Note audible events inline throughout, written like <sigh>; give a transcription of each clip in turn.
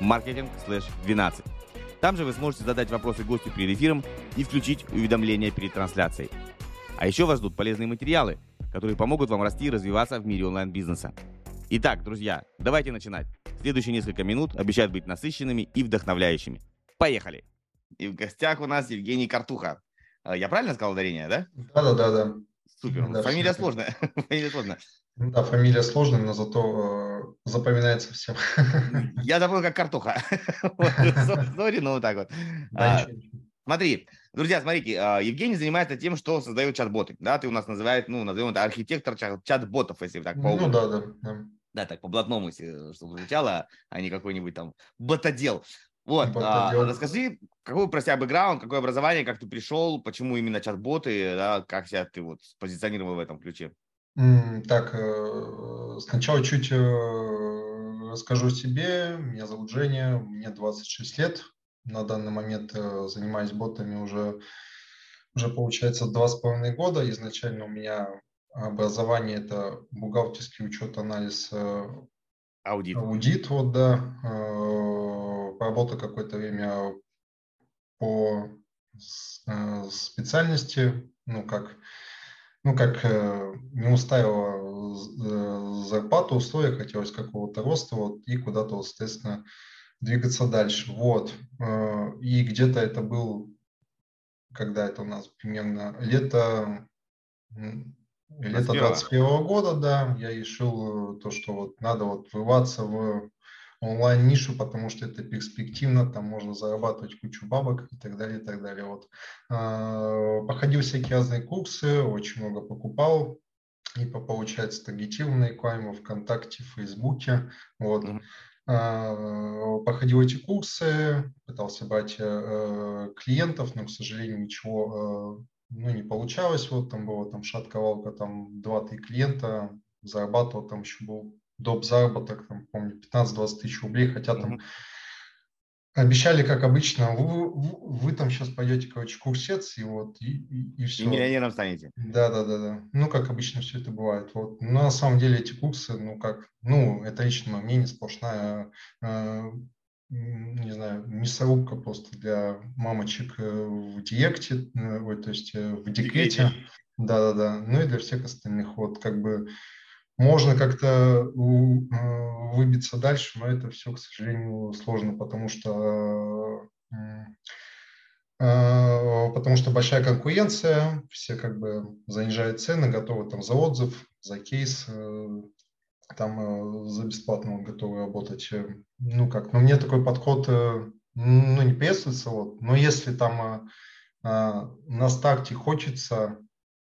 marketing/12. Там же вы сможете задать вопросы гостю перед эфиром и включить уведомления перед трансляцией. А еще вас ждут полезные материалы, которые помогут вам расти и развиваться в мире онлайн-бизнеса. Итак, друзья, давайте начинать. Следующие несколько минут обещают быть насыщенными и вдохновляющими. Поехали! И в гостях у нас Евгений Картуха. Я правильно сказал ударение, да? Да-да-да. Супер. Да, Фамилия сложная. Фамилия сложная. Да, фамилия сложная, но зато э, запоминается всем. <laughs> Я забыл, как картоха. <laughs> Сори, ну вот так вот. А, смотри, друзья, смотрите, а, Евгений занимается тем, что создает чат-боты. Да, ты у нас называет, ну, назовем это архитектор чат-ботов, если так по Ну да, да. Да, так по-блатному, чтобы звучало, а не какой-нибудь там ботодел. Вот, а, расскажи, какой про себя бэкграунд, какое образование, как ты пришел, почему именно чат-боты, да, как себя ты вот позиционировал в этом ключе? Так, э, сначала чуть э, расскажу о себе. Меня зовут Женя, мне 26 лет. На данный момент э, занимаюсь ботами уже, уже получается два с половиной года. Изначально у меня образование – это бухгалтерский учет, анализ, аудит. Аудит, вот, да. Поработал какое-то время по специальности, ну, как ну, как э, не устраивала э, зарплату, условия, хотелось какого-то роста, вот, и куда-то, вот, соответственно, двигаться дальше. Вот. Э, и где-то это был, когда это у нас примерно лето, лето 21 года, да, я решил то, что вот надо вот врываться в онлайн-нишу, потому что это перспективно, там можно зарабатывать кучу бабок и так далее, и так далее. Вот. А, походил всякие разные курсы, очень много покупал, и по, получается таргетированной рекламе ВКонтакте, в Фейсбуке. Вот. Mm-hmm. Походил эти курсы, пытался брать э, клиентов, но, к сожалению, ничего э, ну, не получалось. Вот там было там шатковалка, там 2-3 клиента, зарабатывал, там еще был доп. заработок, там, помню, 15-20 тысяч рублей, хотя там mm-hmm. обещали, как обычно, вы, вы, вы там сейчас пойдете, короче, курсец, и вот, и, и, и все. И миллионером станете. Да, да, да, да. Ну, как обычно все это бывает. Вот. Но на самом деле эти курсы, ну, как, ну, это личное мнение, сплошная э, не знаю, мясорубка просто для мамочек э, в диекте, э, то есть в декрете. Да-да-да. Ну и для всех остальных. Вот как бы можно как-то э, выбиться дальше, но это все, к сожалению, сложно, потому что э, потому что большая конкуренция, все как бы занижают цены, готовы там за отзыв, за кейс, э, там за бесплатно готовы работать. Ну как, но мне такой подход ну, не приветствуется, вот. но если там на старте хочется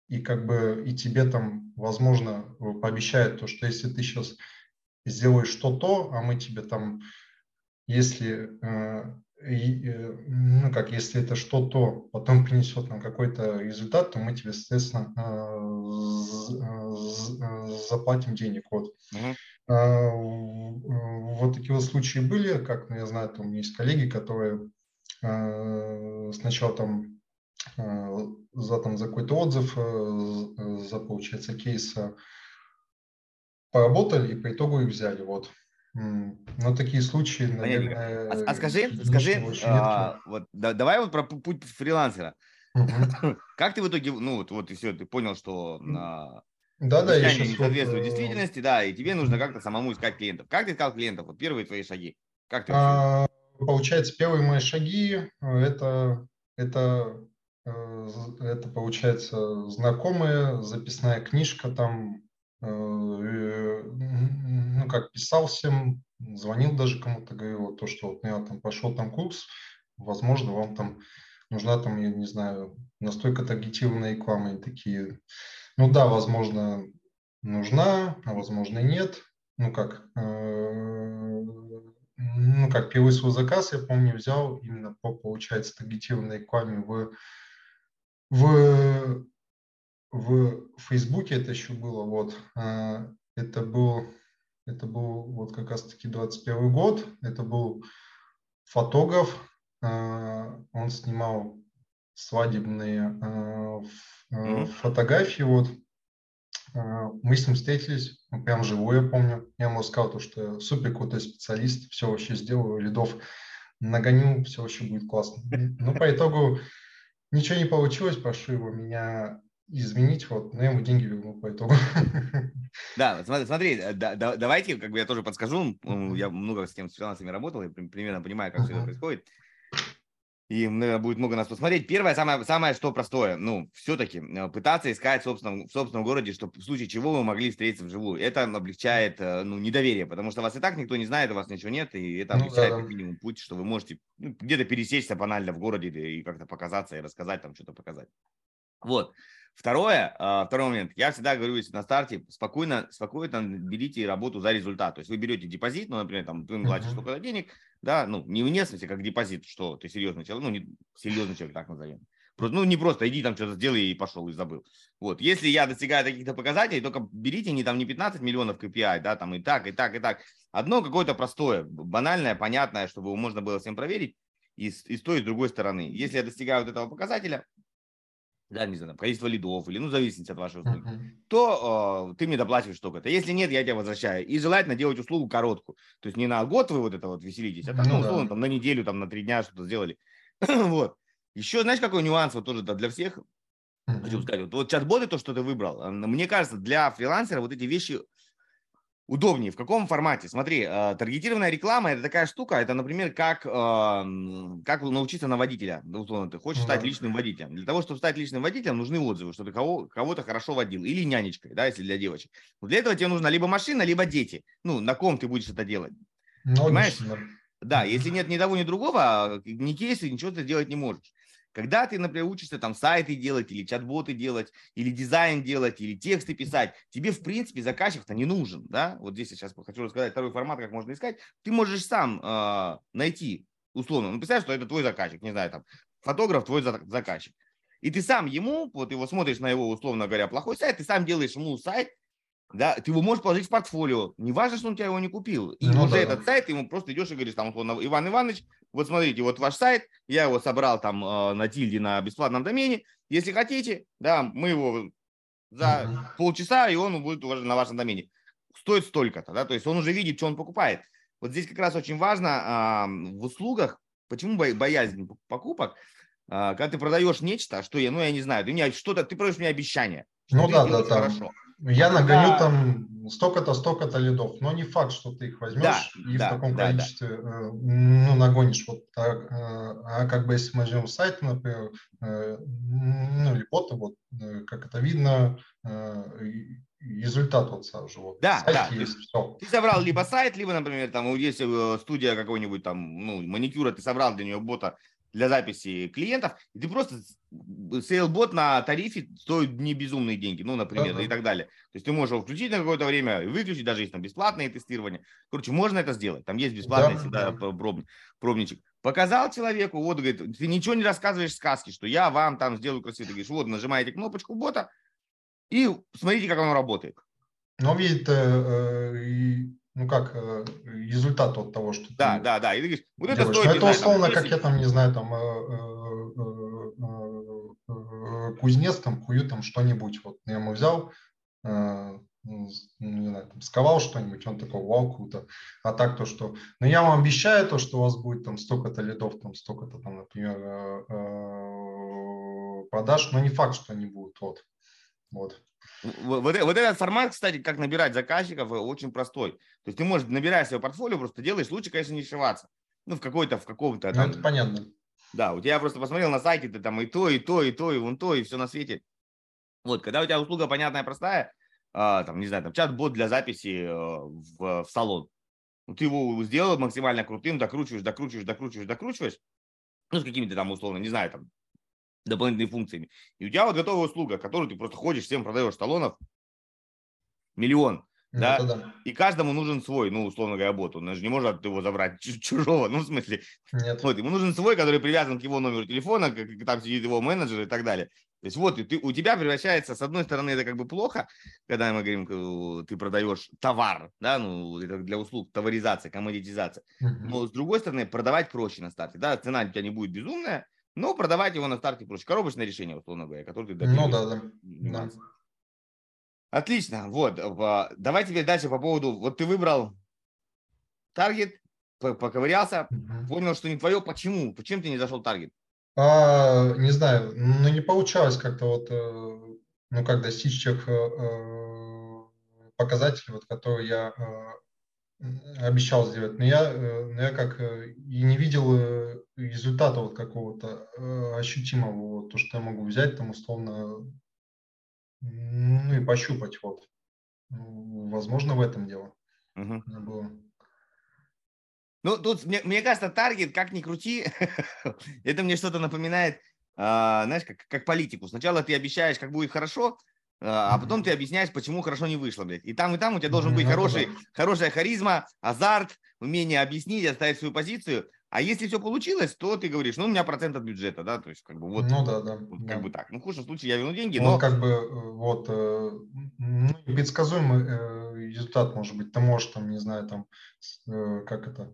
и как бы и тебе там, возможно, пообещают то, что если ты сейчас сделаешь что-то, а мы тебе там, если, э, э, ну как, если это что-то потом принесет нам какой-то результат, то мы тебе, соответственно, э, заплатим денег. Вот. Uh-huh. Вот такие вот случаи были, как ну, я знаю, там есть коллеги, которые сначала там Э, за, там, за какой-то отзыв, э, за, получается, кейс поработали и по итогу их взяли. Вот. Но такие случаи, наверное... А, а скажи, скажи а, вот, да, давай вот про путь фрилансера. Угу. <laughs> Как ты в итоге, ну вот, вот и все, ты понял, что на да, да, я не соответствует вот, э, действительности, да, и тебе нужно как-то самому искать клиентов. Как ты искал клиентов? Вот первые твои шаги. Как ты а, получается, первые мои шаги это, это Э, это получается знакомая записная книжка там, э, ну как писал всем, звонил даже кому-то, говорил то, что вот я там пошел там курс, возможно, вам там нужна там, я не знаю, настойка таргетированной рекламы такие. Ну да, возможно, нужна, а возможно нет. Ну как, э, ну как, первый свой заказ, я помню, взял именно по, получается, таргетированной рекламе в, в, в Фейсбуке это еще было, вот, а, это был, это был вот как раз-таки 21 год, это был фотограф, а, он снимал свадебные mm-hmm. фотографии, вот, мы с ним встретились, прям живую, я помню. Я ему сказал, то, что супер крутой специалист, все вообще сделаю, лидов нагоню, все вообще будет классно. Но по итогу ничего не получилось, прошу его меня изменить, вот, но я ему деньги вернул по итогу. <laughs> Да, смотри, смотри да, да, давайте, как бы я тоже подскажу, я много с тем с финансами работал, я примерно понимаю, как uh-huh. все это происходит и, будет много нас посмотреть. Первое, самое, самое что простое, ну, все-таки э, пытаться искать в собственном, в собственном городе, чтобы в случае чего вы могли встретиться вживую. Это облегчает, э, ну, недоверие, потому что вас и так никто не знает, у вас ничего нет, и это ну облегчает ну, да. как минимум путь, что вы можете ну, где-то пересечься банально в городе и как-то показаться и рассказать, там что-то показать. Вот. Второе, а, второй момент. Я всегда говорю, если на старте, спокойно, спокойно берите работу за результат. То есть вы берете депозит, ну, например, там, ты платишь столько денег, да, ну, не вне смысле, как депозит, что ты серьезный человек, ну, не серьезный человек, так назовем. Просто, ну, не просто иди там что-то сделай и пошел, и забыл. Вот, если я достигаю каких-то показателей, только берите не там не 15 миллионов KPI, да, там и так, и так, и так. Одно какое-то простое, банальное, понятное, чтобы можно было всем проверить, и, и с той, и с другой стороны. Если я достигаю вот этого показателя, да, не знаю, количество лидов или, ну, в зависимости от вашей услуги, uh-huh. то э, ты мне доплачиваешь столько-то. Если нет, я тебя возвращаю. И желательно делать услугу короткую. То есть не на год вы вот это вот веселитесь, а там, ну, ну условно, да. там, на неделю, там, на три дня что-то сделали. <clears throat> вот. Еще, знаешь, какой нюанс вот тоже да, для всех? Uh-huh. Хочу сказать, вот, вот чат-боты, то, что ты выбрал, мне кажется, для фрилансера вот эти вещи удобнее? В каком формате? Смотри, э, таргетированная реклама – это такая штука, это, например, как, э, как научиться на водителя. Условно, ты хочешь стать личным водителем. Для того, чтобы стать личным водителем, нужны отзывы, что ты кого, кого-то хорошо водил. Или нянечкой, да, если для девочек. Но для этого тебе нужна либо машина, либо дети. Ну, на ком ты будешь это делать. Ну, Понимаешь? Да, если нет ни того, ни другого, ни кейса, ничего ты сделать не можешь. Когда ты, например, учишься там сайты делать, или чат-боты делать, или дизайн делать, или тексты писать, тебе, в принципе, заказчик-то не нужен, да? Вот здесь я сейчас хочу рассказать второй формат, как можно искать. Ты можешь сам э, найти, условно, ну, представь, что это твой заказчик, не знаю, там, фотограф твой заказчик. И ты сам ему, вот его смотришь на его, условно говоря, плохой сайт, ты сам делаешь ему сайт, да, ты его можешь положить в портфолио. Не важно, что он тебя его не купил. И ну, уже да. этот сайт, ты ему просто идешь и говоришь, там, условно, Иван Иванович, вот смотрите, вот ваш сайт, я его собрал там э, на тильде на бесплатном домене. Если хотите, да, мы его за mm-hmm. полчаса, и он будет уже на вашем домене. Стоит столько-то, да, то есть он уже видит, что он покупает. Вот здесь как раз очень важно э, в услугах, почему боязнь покупок, э, когда ты продаешь нечто, что я, ну, я не знаю, ты мне что-то, ты продаешь мне обещание. Ну да, да, да. Хорошо. Я нагоню там столько-то, столько-то лидов, но не факт, что ты их возьмешь да, и да, в таком да, количестве да. ну, нагонишь. Вот так. Э, а как бы если мы возьмем сайт, например, э, ну или бота, вот как это видно, результат вот сразу же. Вот, да, да. Есть, ты, все. ты собрал либо сайт, либо, например, там, есть студия какой-нибудь там, ну, маникюра, ты собрал для нее бота, для записи клиентов, и ты просто сейлбот на тарифе стоит не безумные деньги, ну, например, uh-huh. и так далее. То есть ты можешь его включить на какое-то время, выключить, даже есть там бесплатные тестирования. Короче, можно это сделать. Там есть бесплатный да, всегда да. Проб, пробничек. Показал человеку, вот, говорит, ты ничего не рассказываешь сказки, что я вам там сделаю красиво. Ты говоришь, вот, нажимаете кнопочку бота, и смотрите, как оно работает. Но видит э, э, ну как э, результат от того, что да, ты да, да, и ты говоришь, вот это стоит, это условно, там, как я там, не знаю, там э, э, кузнец там кую там что-нибудь, вот я ему взял, ну, не знаю, там, сковал что-нибудь, он такой, вау, круто. А так то, что, ну, я вам обещаю то, что у вас будет там столько-то лидов, там столько-то там, например, продаж, но не факт, что они будут, вот. Вот. Вот, вот этот формат, кстати, как набирать заказчиков, очень простой. То есть ты можешь набирать свое портфолио, просто делаешь, лучше, конечно, не ошибаться. Ну, в какой-то, в каком-то... Ну, это понятно. Да, вот я просто посмотрел на сайте, ты там и то, и то, и то, и вон то, и все на свете. Вот, когда у тебя услуга понятная, простая, а, там, не знаю, там чат-бот для записи э, в, в салон. Ну, ты его сделал максимально крутым, докручиваешь, докручиваешь, докручиваешь, докручиваешь. Ну, с какими-то там, условно, не знаю, там, дополнительными функциями. И у тебя вот готовая услуга, которую ты просто ходишь, всем продаешь талонов, миллион. Ну, да? да? И каждому нужен свой, ну, условно говоря, бот. Он же не может его забрать чужого. Ну, в смысле, Нет. вот, ему нужен свой, который привязан к его номеру телефона, как, там сидит его менеджер и так далее. То есть вот, и ты, у тебя превращается, с одной стороны, это как бы плохо, когда мы говорим, ты продаешь товар, да, ну, это для услуг, товаризация, коммодитизация. Но с другой стороны, продавать проще на старте, да, цена у тебя не будет безумная, но продавать его на старте проще. Коробочное решение, условно говоря, которое ты Ну да, да. да. Отлично. Вот. Давай теперь дальше по поводу... Вот ты выбрал таргет, поковырялся, угу. понял, что не твое. Почему? Почему ты не зашел в таргет? А, не знаю, ну не получалось как-то вот, э, ну как достичь тех э, э, показателей, вот, которые я обещал сделать. Но я, но я как и не видел результата вот какого-то ощутимого, вот, то, что я могу взять там условно ну и пощупать вот. Ну, возможно, в этом дело. Угу. Было. Ну, тут, мне, мне кажется, таргет, как ни крути, <laughs> это мне что-то напоминает, а, знаешь, как, как политику. Сначала ты обещаешь, как будет хорошо, а, а потом ты объясняешь, почему хорошо не вышло, блядь. И там, и там у тебя должен быть ну, хороший, хорошая харизма, азарт, умение объяснить, оставить свою позицию. А если все получилось, то ты говоришь, ну, у меня процент от бюджета, да, то есть, как бы, вот, ну, да, да, вот, да. как бы так. Ну, в худшем случае я верну деньги, но... как бы, э, вот, э, ну, предсказуемый э, результат, может быть, ты можешь, там, не знаю, там, как это,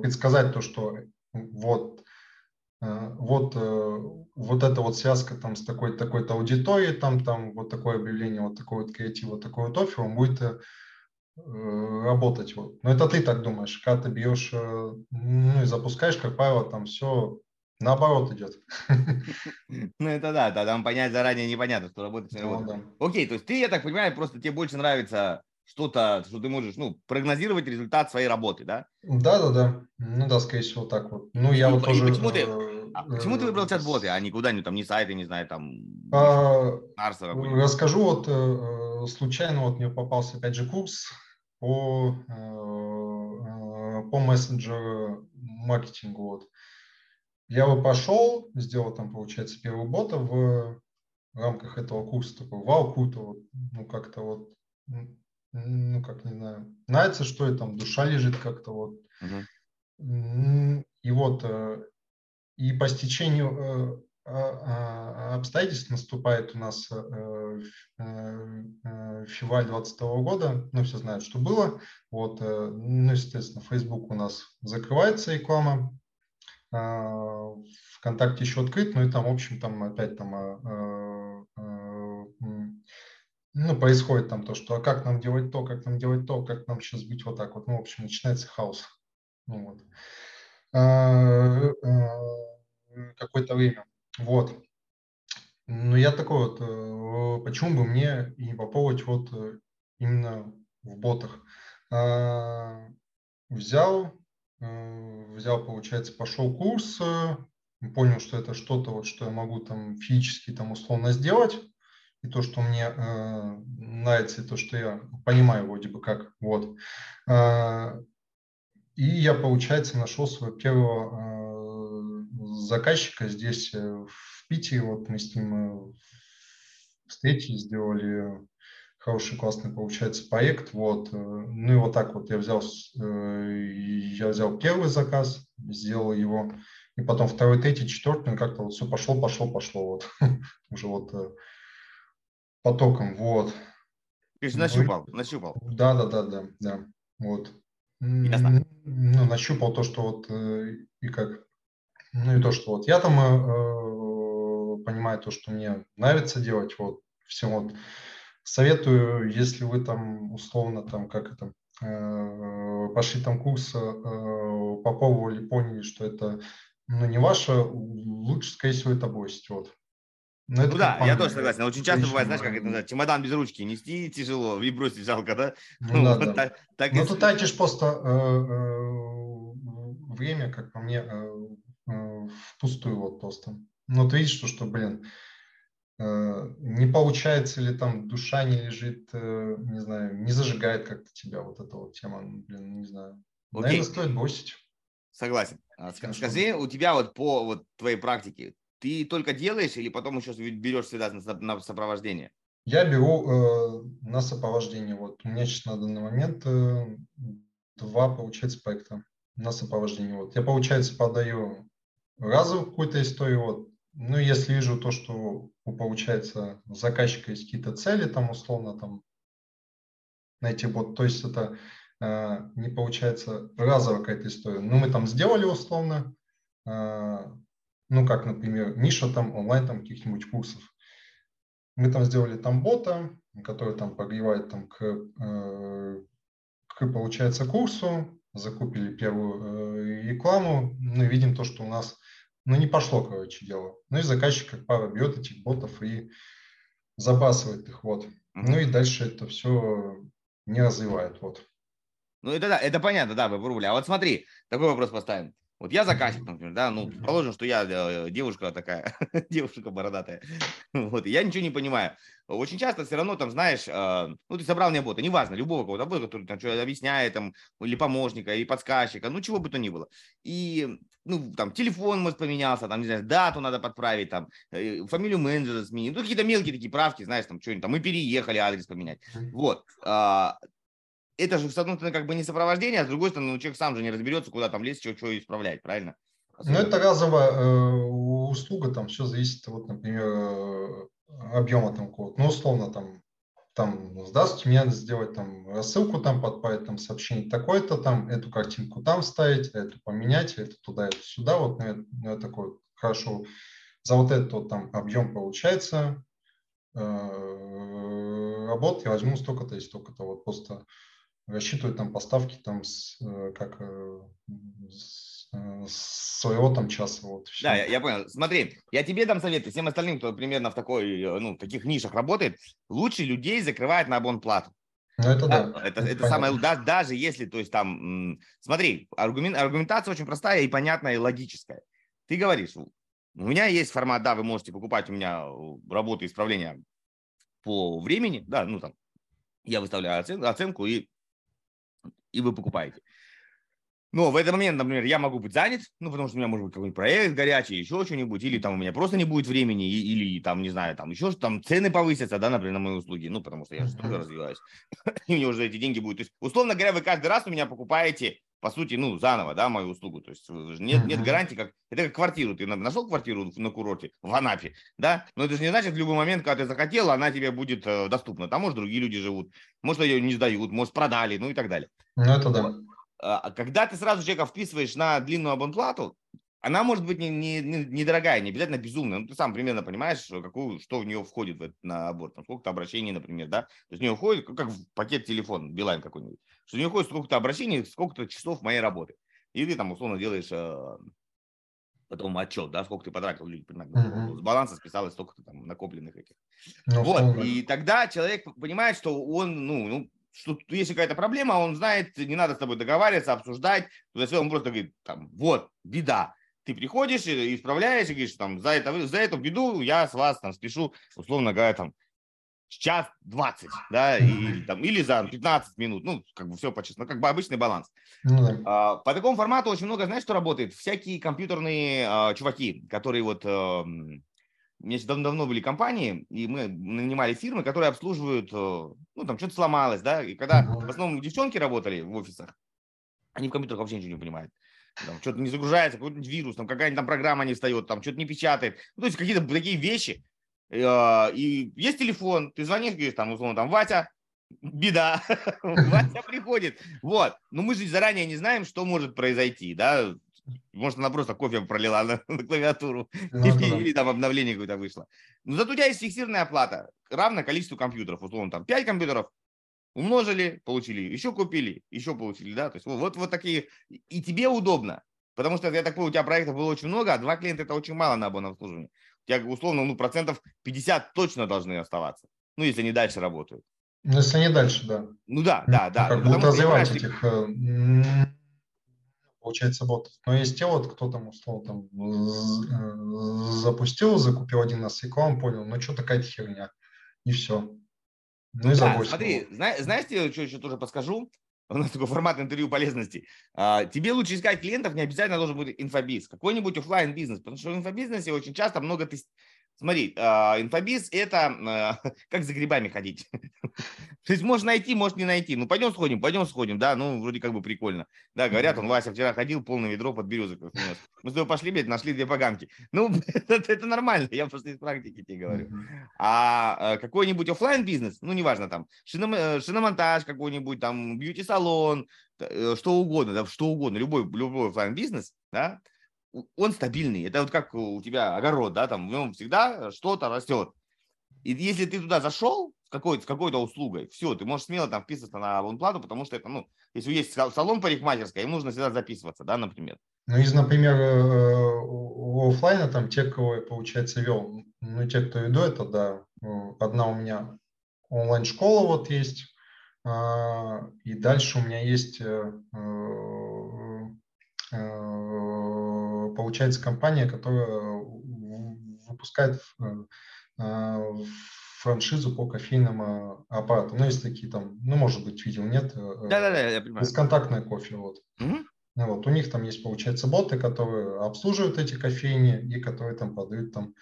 предсказать то, что вот, вот, вот эта вот связка там с такой-то такой аудиторией, там, там, вот такое объявление, вот такой вот креатив, вот такой вот офер, он будет Э, работать. Вот. Но это ты так думаешь, когда ты бьешь, э, ну и запускаешь, как правило, там все наоборот идет. <laughs> Ну это да, да, там понять заранее непонятно, что работает, не ну работает. Окей, то есть ты, я так понимаю, просто тебе больше нравится что-то, что ты можешь, ну, прогнозировать результат своей работы, да? Да, да, да. Ну да, скорее всего так вот. Ну я вот тоже. Почему ты, э, а почему ты выбрал чат-боты, а не куда-нибудь там, не сайты, не знаю, там. А, расскажу вот случайно вот мне попался опять же курс по, э, э, по мессенджеру маркетингу. Вот. Я бы пошел, сделал там, получается, первый бота в рамках этого курса, такой, вау, круто, вот, ну, как-то вот, ну, как, не знаю, нравится, что и там, душа лежит как-то вот. Uh-huh. И вот, э, и по стечению а, а, обстоятельств наступает у нас э, э, февраль 2020 года, ну, все знают, что было. Вот, э, ну, естественно, Facebook у нас закрывается реклама, а, ВКонтакте еще открыт, ну и там, в общем, там опять там ну, происходит там то, что а как нам делать то, как нам делать то, как нам сейчас быть вот так вот. Ну, в общем, начинается хаос. Ну, вот. Какое-то время. Вот. Но я такой вот, э, почему бы мне и не попробовать вот э, именно в ботах. Взял, э, взял, получается, пошел курс, понял, что это что-то, вот, что я могу там физически там условно сделать, и то, что мне э, нравится, и то, что я понимаю вроде бы как, вот. Э, и я, получается, нашел своего первого заказчика здесь, э, в Питере, вот мы с ним э, встретились, сделали хороший, классный, получается, проект, вот, э, ну и вот так вот я взял, я взял первый заказ, сделал его, и потом второй, третий, четвертый, ну как-то вот все пошло, пошло, пошло, вот, <laughs> уже вот потоком, вот. Ты же нащупал, нащупал. Да, да, да, да, да, вот. Ясно. Ну, нащупал то, что вот и как ну и то, что вот я там э, э, понимаю то, что мне нравится делать, вот все вот советую, если вы там условно там как это э, пошли там курс, э, попробовали, поняли, что это ну, не ваше, лучше, скорее всего, это бросить. Вот. Но ну, это да, я тоже согласен. Очень часто бывает, знаешь, как это называется, чемодан без ручки, нести тяжело и бросить жалко, да? Ну, да, вот да. Так, ну, и... ты тратишь просто э, э, время, как по мне, э, Э, впустую вот просто. Но ты видишь, что, что блин, не получается ли там душа не лежит, не знаю, не зажигает как-то тебя вот эта вот тема, ну, блин, не знаю. Окей. Наверное, стоит бросить. Согласен. А, скажи, у тебя вот по вот твоей практике, ты только делаешь или потом еще берешь всегда на сопровождение? Я беру э, на сопровождение. Вот у меня сейчас на данный момент э, два, получается, проекта на сопровождение. Вот я, получается, подаю разовую какую-то историю. Вот. Ну, если вижу то, что у, получается, у заказчика есть какие-то цели, там, условно, там, найти бот, то есть это э, не получается разовая какая-то история. Ну, мы там сделали условно, э, ну, как, например, Миша там онлайн там каких-нибудь курсов. Мы там сделали там бота, который там прогревает там к, э, к получается, курсу, закупили первую э, рекламу, ну и видим то, что у нас, ну не пошло, короче, дело. Ну и заказчик как пара бьет этих ботов и забрасывает их, вот. Ну и дальше это все не развивает, вот. Ну это да, это понятно, да, вы рубля. А вот смотри, такой вопрос поставим. Вот я заказчик, например, да, ну, положим, что я э, девушка такая, <laughs> девушка бородатая, <laughs> вот, я ничего не понимаю. Очень часто все равно там, знаешь, э, ну, ты собрал мне бота, неважно, любого кого-то, который там что объясняет, там, или помощника, или подсказчика, ну, чего бы то ни было. И, ну, там, телефон, может, поменялся, там, не знаю, дату надо подправить, там, э, фамилию менеджера сменить, ну, какие-то мелкие такие правки, знаешь, там, что-нибудь, там, мы переехали, адрес поменять. Вот. Это же, с одной стороны, как бы не сопровождение, а с другой стороны, ну, человек сам же не разберется, куда там лезть, что, что исправлять, правильно? Ну, это разовая э, услуга, там все зависит, вот, например, э, объема там какого-то. Ну, условно, там, там, здравствуйте, мне надо сделать там рассылку, там, подправить там сообщение такое-то, там, эту картинку там вставить, эту поменять, это туда, это сюда, вот, ну, это, ну, это такой, хорошо, за вот этот вот там объем получается, э, работ я возьму столько-то и столько-то, вот просто рассчитывать там поставки там с, э, как э, с, э, с своего там часа. Вот, все. Да, я, я понял. Смотри, я тебе дам совет, всем остальным, кто примерно в такой, ну, таких нишах работает, лучше людей закрывать на абонплату. Ну, это да. да. Это, это, это самое, да, даже если, то есть там, смотри, аргумент, аргументация очень простая и понятная, и логическая. Ты говоришь, у меня есть формат, да, вы можете покупать у меня работу исправления по времени, да, ну там, я выставляю оцен, оценку и и вы покупаете. Но в этот момент, например, я могу быть занят, ну, потому что у меня может быть какой-нибудь проект горячий, еще что-нибудь, или там у меня просто не будет времени, или там, не знаю, там еще там цены повысятся, да, например, на мои услуги, ну, потому что я же тоже развиваюсь, <laughs> и мне уже эти деньги будут. То есть, условно говоря, вы каждый раз у меня покупаете, по сути, ну, заново, да, мою услугу. То есть нет, нет гарантии, как это как квартиру. Ты нашел квартиру на курорте в Анапе, да, но это же не значит, в любой момент, когда ты захотел, она тебе будет э, доступна. Там, может, другие люди живут, может, ее не сдают, может, продали, ну и так далее. Ну, это да. А, а когда ты сразу человека вписываешь на длинную абонплату, она может быть недорогая, не, не, не, дорогая, не обязательно безумная. Ну, ты сам примерно понимаешь, какую, что в нее входит в этот набор. Там сколько-то обращений, например, да. То есть в нее входит, как в пакет телефон, Билайн какой-нибудь. Что в нее входит сколько-то обращений, сколько-то часов моей работы. И ты там условно делаешь э, потом отчет, да, сколько ты потратил, uh-huh. с баланса списалось столько-то там накопленных этих. Ну, вот, и тогда человек понимает, что он, ну, ну что если какая-то проблема, он знает, не надо с тобой договариваться, обсуждать, то есть он просто говорит, там, вот, беда, ты приходишь и исправляешь, и говоришь, там, за, это, за эту беду я с вас там спешу, условно говоря, там, час 20, да, или, там, или за 15 минут, ну, как бы все по честно, как бы обычный баланс. Да. а, по такому формату очень много, знаешь, что работает? Всякие компьютерные а, чуваки, которые вот... А, у меня давно-давно были компании, и мы нанимали фирмы, которые обслуживают, ну, там что-то сломалось, да, и когда в основном девчонки работали в офисах, они в компьютерах вообще ничего не понимают там, что-то не загружается, какой-то вирус, там какая-нибудь там программа не встает, там что-то не печатает. Ну, то есть какие-то такие вещи. А, и есть телефон, ты звонишь, говоришь, там, условно, там, Ватя, беда, <laughs> Ватя <laughs> приходит. Вот. Но мы же заранее не знаем, что может произойти, да. Может, она просто кофе пролила на, <laughs> на клавиатуру ну, или, или там обновление какое-то вышло. Но зато у тебя есть фиксированная оплата, равная количеству компьютеров. Условно, там 5 компьютеров, умножили, получили, еще купили, еще получили, да, то есть вот, вот такие, и тебе удобно, потому что, я так понимаю, у тебя проектов было очень много, а два клиента это очень мало на обоном обслуживании. У тебя, условно, ну, процентов 50 точно должны оставаться, ну, если они дальше работают. Ну, если не дальше, да. Ну да, да, да. Как будут развивать этих, э, получается, ботов. Но есть те вот, кто там, условно, там э, запустил, закупил один раз рекламу, понял, ну, что такая херня, и все. Ну и да, смотри, зна- знаешь, я что еще тоже подскажу? <laughs> У нас такой формат интервью полезности. А, тебе лучше искать клиентов, не обязательно должен быть инфобиз. Какой-нибудь офлайн бизнес. Потому что в инфобизнесе очень часто много тест... Смотри, а, инфобиз – это а, <laughs> как за грибами ходить. <laughs> То есть можешь найти, можешь не найти. Ну, пойдем сходим, пойдем сходим, да, ну, вроде как бы прикольно. Да, говорят, он, Вася, вчера ходил, полное ведро под березок принес. Мы с тобой пошли, блядь, нашли две поганки. <laughs> Ну, это, это нормально, я просто из практики тебе говорю. А какой-нибудь офлайн бизнес ну, неважно, там, э, шиномонтаж какой-нибудь, там, бьюти-салон, э, что угодно, да, что угодно, любой, любой офлайн бизнес да, он стабильный. Это вот как у тебя огород, да, там в нем всегда что-то растет. И если ты туда зашел с какой-то, с какой-то услугой, все, ты можешь смело там вписываться на абонплату, потому что это, ну, если есть салон парикмахерской, им нужно всегда записываться, да, например. Ну, из, например, э, офлайна там те, кого я, получается, вел, ну, те, кто веду, это, да, одна у меня онлайн-школа вот есть, а, и дальше у меня есть э, э, получается компания, которая выпускает а, франшизу по кофейным аппаратам. Ну, есть такие там, ну, может быть, видел, нет? Да-да-да, я понимаю. Бесконтактное кофе, вот. Угу. Вот, у них там есть, получается, боты, которые обслуживают эти кофейни и которые там подают там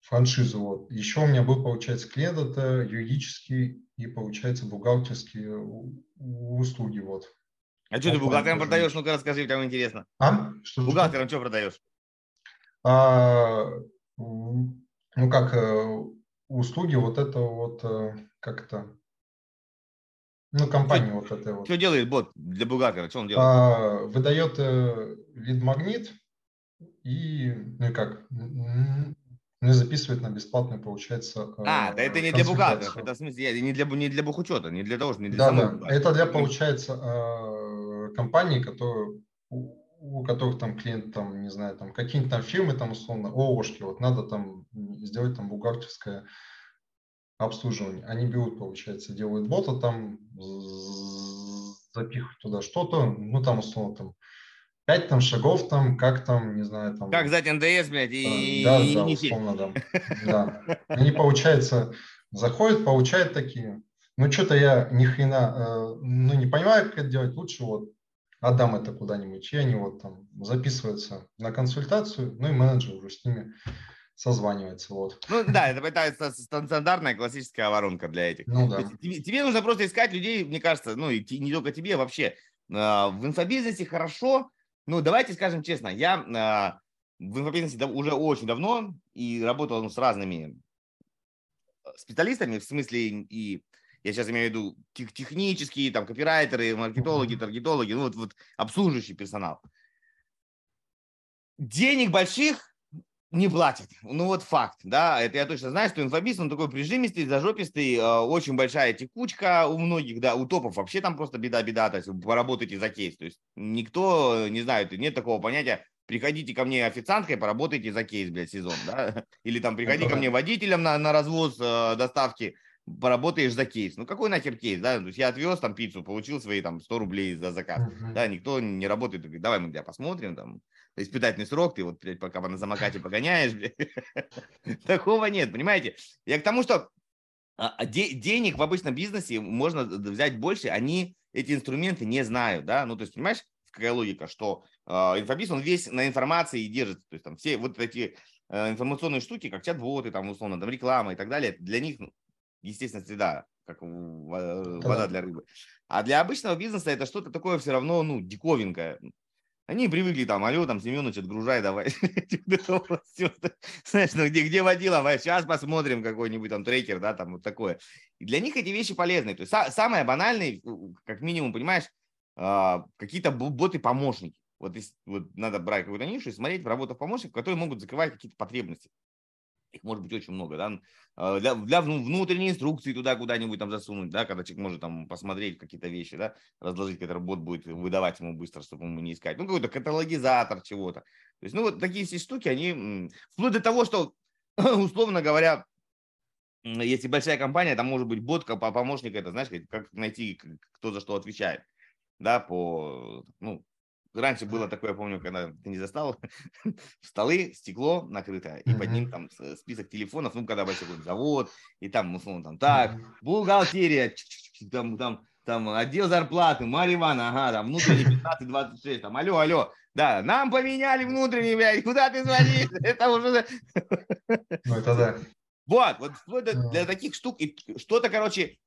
франшизу. Вот. Еще у меня был, получается, клиент, это юридический и, получается, бухгалтерские услуги. Вот. А что ты бухгалтерам продаешь? Ну-ка расскажи, там интересно. А? Что, бухгалтерам что продаешь? А, ну, как э, услуги, вот это вот, э, как это, ну, компания что, вот эта вот. Что делает бот для бухгалтера? Что он делает? А, выдает э, лид-магнит и, ну, как, ну и записывает на бесплатную, получается. А, да это не для бухгалтеров, это в смысле не для, не для бухучета, не для того, не для Да, да, это для, получается, э, компаний, которые, у, у которых там клиент, там, не знаю, там какие-нибудь там фирмы, там, условно, ООшки, вот надо там сделать там бухгалтерское обслуживание. Они берут, получается, делают бота, там запихивают туда что-то, ну там условно там пять там шагов там, как там, не знаю, там... Как сдать НДС, блядь, и... Да, и да, условно, да. да. Они, получается, заходят, получают такие. Ну, что-то я ни хрена, э, ну, не понимаю, как это делать. Лучше вот отдам это куда-нибудь. И они вот там записываются на консультацию, ну, и менеджер уже с ними созванивается. Вот. Ну да, это, это стандартная классическая воронка для этих. Ну, да. тебе, тебе нужно просто искать людей, мне кажется, ну и не только тебе, вообще. А, в инфобизнесе хорошо, ну, давайте скажем честно, я э, в инфобизнесе уже очень давно и работал ну, с разными э, специалистами, в смысле и я сейчас имею в виду тех, технические, там, копирайтеры, маркетологи, таргетологи, ну, вот, вот обслуживающий персонал. Денег больших не платят. Ну вот факт, да, это я точно знаю, что инфобиз, он такой прижимистый, зажопистый, э, очень большая текучка у многих, да, у топов вообще там просто беда-беда, то есть поработайте за кейс, то есть никто, не знает, нет такого понятия, приходите ко мне официанткой, поработайте за кейс, блядь, сезон, да, <laughs> или там приходи ко мне водителем на, на развоз э, доставки, поработаешь за кейс. Ну, какой нахер кейс, да? То есть я отвез там пиццу, получил свои там 100 рублей за заказ. Uh-huh. Да, никто не работает. Говорит, давай мы тебя посмотрим, там, испытательный срок, ты вот, блядь, пока на замокате погоняешь, <laughs> Такого нет, понимаете? Я к тому, что а, а, денег в обычном бизнесе можно взять больше, они эти инструменты не знают, да? Ну, то есть, понимаешь, какая логика, что э, инфобиз, он весь на информации держится. То есть, там все вот эти э, информационные штуки, как чат-боты, там, условно, там, реклама и так далее, для них ну, естественно, среда, как вода для рыбы. А для обычного бизнеса это что-то такое все равно, ну, диковинкое. Они привыкли там, алло, там, Семенович, отгружай давай. <laughs> Знаешь, ну где, где водила, сейчас посмотрим какой-нибудь там трекер, да, там вот такое. И для них эти вещи полезны. То есть самое банальное, как минимум, понимаешь, а, какие-то боты-помощники. Вот, вот надо брать какую-то нишу и смотреть в работу помощников, которые могут закрывать какие-то потребности их может быть очень много, да, а, для, для внутренней инструкции туда куда-нибудь там засунуть, да, когда человек может там посмотреть какие-то вещи, да, разложить, который бот будет выдавать ему быстро, чтобы ему не искать, ну, какой-то каталогизатор чего-то. То есть, ну, вот такие все штуки, они, вплоть до того, что, <clears throat> условно говоря, если большая компания, там может быть бот, помощник, это, знаешь, как найти, кто за что отвечает, да, по, ну, Раньше было такое, я помню, когда ты не застал, <laughs> столы, стекло накрыто, и под ним там список телефонов, ну, когда большой завод, и там, условно, там, так, бухгалтерия, там, там, там, отдел зарплаты, Марья Ивановна, ага, там, внутренний <laughs> 15-26, там, алло, алло, Да, нам поменяли внутренний, блядь, куда ты звонишь? <laughs> Это уже... Ну, это да. Вот, вот для таких штук, и что-то, короче,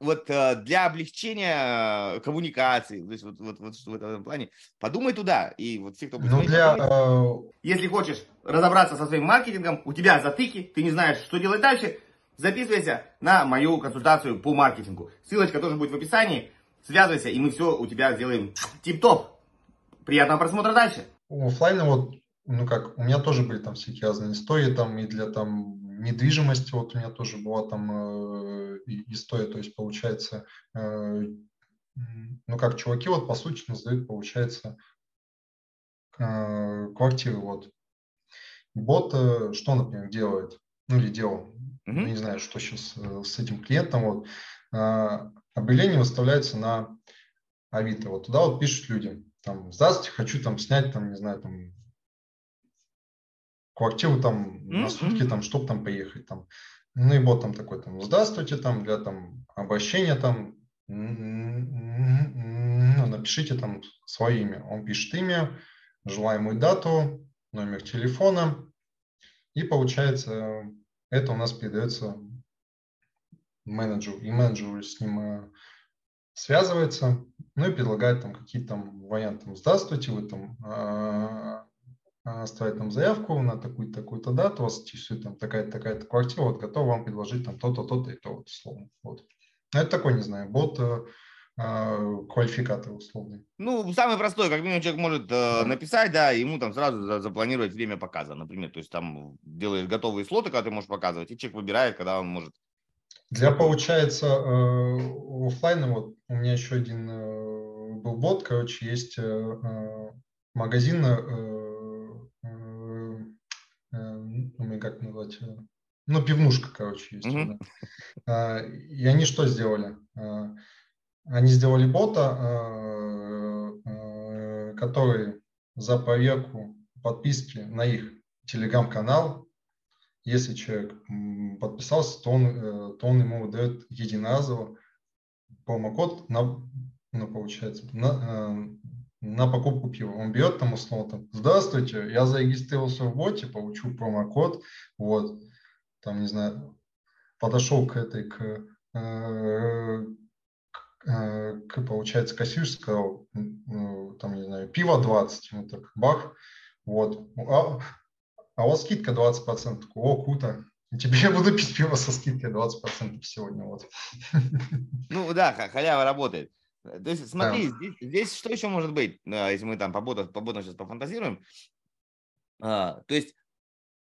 вот э, для облегчения э, коммуникации, то есть вот, вот, вот что в этом плане, подумай туда, и вот все, кто будет Ну, для... э, Если хочешь разобраться со своим маркетингом, у тебя затыки, ты не знаешь, что делать дальше, записывайся на мою консультацию по маркетингу. Ссылочка тоже будет в описании. Связывайся, и мы все у тебя сделаем тип-топ. Приятного просмотра дальше. У оффлайна вот, ну как, у меня тоже были там всякие разные истории, там и для там недвижимости, вот у меня тоже была там э, история, то есть получается, э, ну как, чуваки вот по сути сдают, получается, э, квартиры вот. Бот что, например, делает? Ну или делал. Ну, не знаю, что сейчас с этим клиентом, вот. А, Объявление выставляется на Авито, вот туда вот пишут люди, там, здравствуйте, хочу там снять, там, не знаю, там, квартиру там на Мгм. сутки, там, чтобы там поехать, там. Ну и бот там такой, там, здравствуйте, там, для там обращения, там, ну, напишите там свое имя. Он пишет имя, желаемую дату, номер телефона, и получается, это у нас передается менеджеру, и менеджер с ним э, связывается, ну и предлагает там какие-то там варианты. Там, Здравствуйте, вы там э, оставить там заявку на такую-то такую-то дату, вас интересует там такая-то такая-то квартира, вот готов вам предложить там то-то, то-то и то, вот, условно. Вот. Ну, Это такой, не знаю, бот, э, э, квалификатор условный. Ну, самый простой, как минимум человек может э, написать, да, ему там сразу за- запланировать время показа, например. То есть там делаешь готовые слоты, когда ты можешь показывать, и человек выбирает, когда он может. Для, получается, э, оффлайна, вот у меня еще один э, был бот, короче, есть э, э, магазин, э, ну, как назвать, ну, пивнушка, короче, есть. Да. Э, И они что сделали? Э, Они сделали бота, э, который за проверку подписки на их телеграм-канал если человек подписался, то он, э, то он ему выдает единоразово промокод на, ну, получается, на, э, на покупку пива. Он берет там условно, там, здравствуйте, я зарегистрировался в боте, получу промокод, вот, там, не знаю, подошел к этой, к, э, к, э, к, получается, кассирше, сказал, м, э, там, не знаю, пиво 20, ему так, бах, вот, а, а у вас скидка 20%. Такой, О, круто. Теперь я буду пить пиво со скидкой 20% сегодня. Вот. Ну да, ха- халява работает. Э, То есть смотри, здесь, здесь что еще может быть, э, если мы там по ботам, по ботам сейчас пофантазируем. А, То есть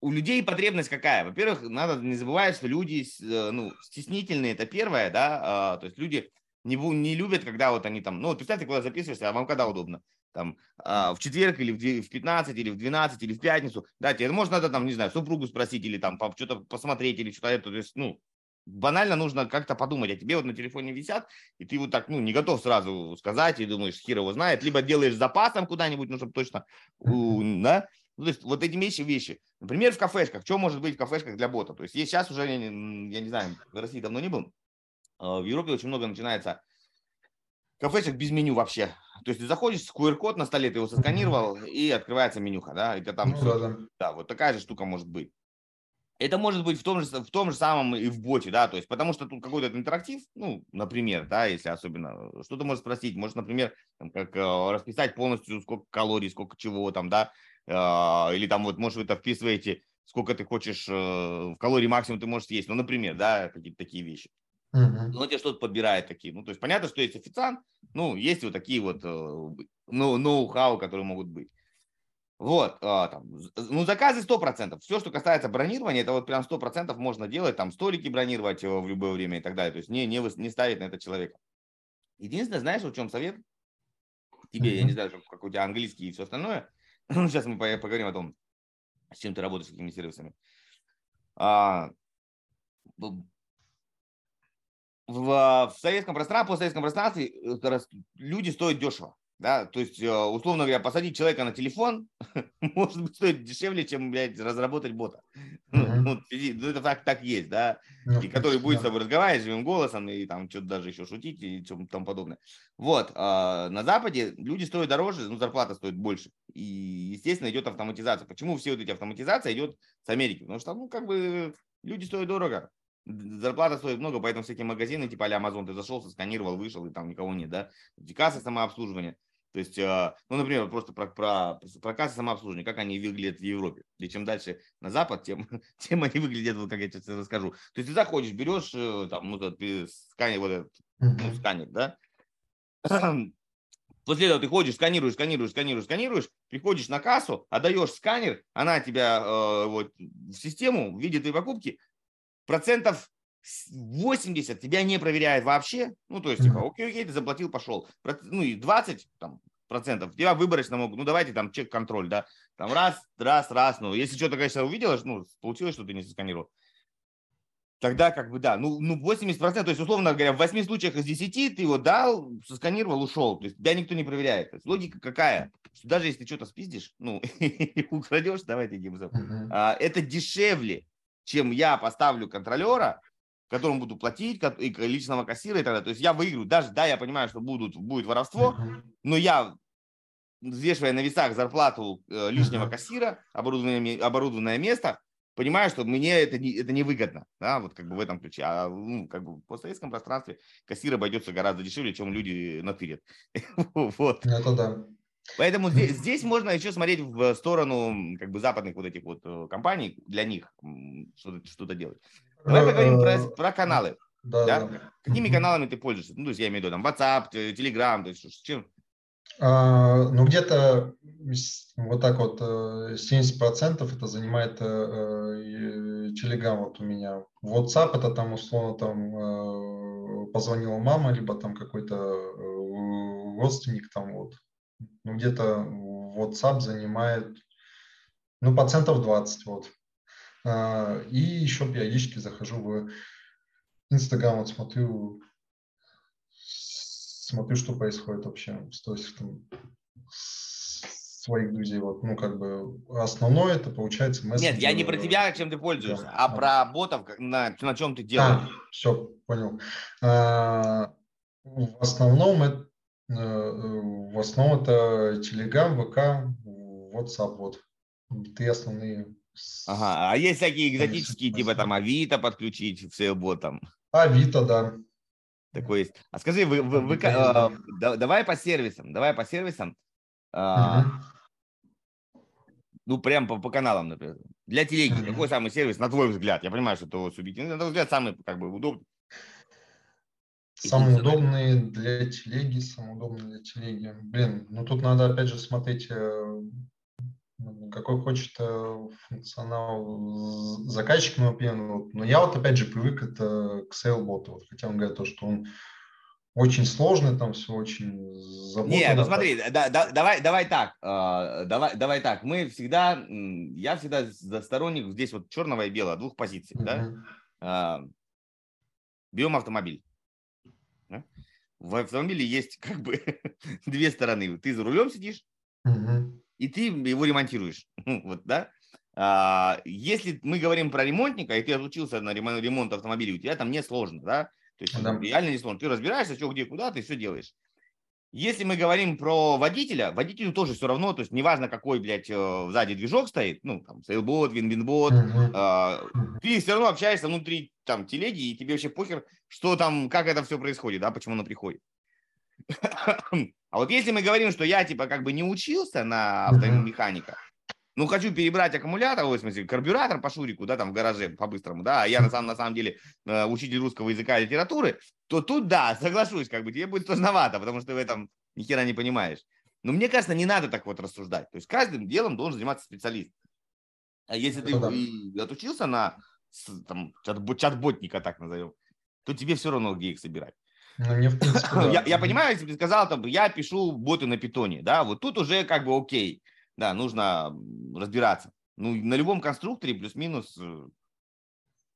у людей потребность какая? Во-первых, надо не забывать, что люди э, ну, стеснительные, это первое, да, а, то есть люди не, не любят, когда вот они там, ну, вот представьте, куда записываешься, а вам когда удобно? Там а, в четверг или в в 15, или в 12, или в пятницу. Да, тебе, может, надо там, не знаю, супругу спросить или там что-то посмотреть или что-то это. То есть, ну, банально нужно как-то подумать, а тебе вот на телефоне висят, и ты вот так, ну, не готов сразу сказать, и думаешь, хер его знает, либо делаешь запасом куда-нибудь, ну, чтобы точно, да, ну, то есть вот эти вещи, вещи. Например, в кафешках. Что может быть в кафешках для бота? То есть есть сейчас уже, я не, знаю, в России давно не был, а, в Европе очень много начинается кафешек без меню вообще. То есть ты заходишь, QR-код на столе, ты его сосканировал, и открывается менюха, да, и ты там Ну, всё- да, да. да, вот такая же штука может быть. Это может быть в том же, в том же самом и в боте, да, то есть потому что тут какой-то интерактив, ну, например, да, если особенно, что ты можешь спросить, можешь, например, там, как э, расписать полностью, сколько калорий, сколько чего там, да, э, или там вот, может, вы это вписываете, сколько ты хочешь, э, в калорий максимум ты можешь съесть, ну, например, да, какие-то такие вещи. Мгм. И он тебе что-то подбирает такие. Ну, то есть понятно, что есть официант, ну, есть вот такие вот э, ну, ноу-хау, которые могут быть. Вот, а, там, ну, заказы 100%. Все, что касается бронирования, это вот прям 100% можно делать, там, столики бронировать э, в любое время и так далее. То есть не, не, не ставить на это человека. Единственное, знаешь, в чем совет? Тебе, я не знаю, как, у тебя английский и все остальное. <laughs> Сейчас мы по- поговорим о том, с чем ты работаешь, с какими сервисами. А, в, в советском пространстве, постсоветском пространстве э, люди стоят дешево. Да, то есть, э, условно говоря, посадить человека на телефон <laughs> может быть стоит дешевле, чем, блядь, разработать бота. Uh-huh. <laughs> Ну, ну, это так, так есть, да. Ну, и который будет с тобой разговаривать живым голосом и там что-то даже еще шутить и чем там подобное. Вот. А на Западе люди стоят дороже, ну, зарплата стоит больше. И, естественно, идет автоматизация. Почему все вот эти автоматизация идет с Америки? Потому что, ну, как бы люди стоят дорого зарплата стоит много, поэтому всякие магазины, типа а Amazon, ты зашел, сосканировал, вышел, и там никого нет, да, касса самообслуживание. То есть, э, ну, например, просто про, про, про кассы самообслуживания, как они выглядят в Европе. И чем дальше на Запад, тем, <laughs> тем они выглядят, вот как я сейчас расскажу. То есть ты заходишь, берешь э, там, ну, этот, сканер, вот этот, ну, сканер, да, <clears throat> После этого ты ходишь, сканируешь, сканируешь, сканируешь, сканируешь, приходишь на кассу, отдаешь сканер, она тебя э, вот, в систему, видит твои покупки, процентов 80 тебя не проверяет вообще. Ну, то есть, типа, окей, окей, ты заплатил, пошел. Ну, и 20 там, процентов. Тебя выборочно могут, ну, давайте там чек-контроль, да, там раз, раз, раз, ну, если что-то, конечно, увидела, ну, получилось, что ты не сосканировал, тогда как бы да, ну, ну 80%, то есть, условно говоря, в 8 случаях из 10 ты его дал, сосканировал, ушел, то есть тебя никто не проверяет. То есть, логика какая? Что даже если ты что-то спиздишь, ну, <laughs> украдешь, давайте, Гимзов, а, это дешевле, чем я поставлю контролера, которому буду платить, и личного кассира и так далее. То есть я выиграю. Даже, да, я понимаю, что будут, будет воровство, но я, взвешивая на весах зарплату э, лишнего кассира, оборудованное, оборудованное место, понимаю, что мне это не, это невыгодно, да, вот как бы в этом ключе. А ну, как бы в постсоветском пространстве кассир обойдется гораздо дешевле, чем люди натырят. <laughs> вот. Это да. Поэтому здесь, здесь можно еще смотреть в сторону как бы западных вот этих вот э, компаний, для них что-то, что делать. Давай э, поговорим про, э, про каналы. Да, да? Да. Какими каналами ты пользуешься? Ну, то есть я имею в виду там WhatsApp, Telegram, то есть чем? А, ну, где-то вот так вот 70% это занимает Telegram вот у меня. WhatsApp это там условно там позвонила мама, либо там какой-то родственник там вот ну, где-то WhatsApp занимает, ну, процентов 20, вот. А, и еще периодически захожу в Инстаграм, вот смотрю, смотрю, что происходит вообще, то есть там своих друзей. Вот, ну, как бы основное это получается мессенджер. Нет, я не про тебя, чем ты пользуешься, да, а да. про ботов, на, на чем ты делаешь. А, все, понял. А, в основном это Э, в основном это Telegram, ВК, WhatsApp, вот. Три основные. Ага, а есть всякие экзотические, типа там Авито подключить в Сейлбот там? Авито, да. Такой есть. А скажи, вы, вы, вы, э, да, давай по сервисам, давай по сервисам. Э, ну, прям по, по каналам, например. Для телеги, какой самый сервис, на твой взгляд? Я понимаю, что это субъективно, на твой взгляд, самый как бы удобный. Самые удобные для телеги, самые удобные для телеги. Блин, ну тут надо опять же смотреть, э, какой хочет э, функционал заказчик. Вот. Но я вот опять же привык это к SailBot. Вот, хотя он говорит то, что он очень сложный, там все очень запутано. Нет, ну смотри, да, да, давай, давай так, э, давай, давай так. Мы всегда, я всегда за сторонник здесь вот черного и белого, двух позиций, uh-huh. да. Э, берем автомобиль в автомобиле есть как бы <laughs> две стороны. Ты за рулем сидишь, угу. И ты его ремонтируешь. <laughs> вот, да? А, если мы говорим про ремонтника, и ты отучился на ремонт автомобиля, у тебя там не сложно, да? То есть да. реально не сложно. Ты разбираешься, что, где, куда, ты все делаешь. Если мы говорим про водителя, водителю тоже все равно, то есть неважно, какой, блядь, э, сзади движок стоит, ну, там, сейлбот, винвинбот, э, ты все равно общаешься внутри там телеги, и тебе вообще похер, что там, как это все происходит, да, почему оно приходит. А вот если мы говорим, что я, типа, как бы не учился на автомеханика, ну, хочу перебрать аккумулятор, в смысле, карбюратор по шурику, да, там в гараже по-быстрому, да, а я на самом, на самом деле э, учитель русского языка и литературы, то тут, да, <laughs> соглашусь, как бы тебе будет сложновато, потому что ты в этом ни хера не понимаешь. Но мне кажется, не надо так вот рассуждать. То есть каждым делом должен заниматься специалист. А если ты и отучился на там, чат-ботника, так назовем, то тебе все равно где их собирать. Ну, не в принципе, <laughs> да. я, я понимаю, если бы ты сказал, там, я пишу боты на питоне, да, вот тут уже как бы окей да, нужно разбираться. Ну, на любом конструкторе плюс-минус э,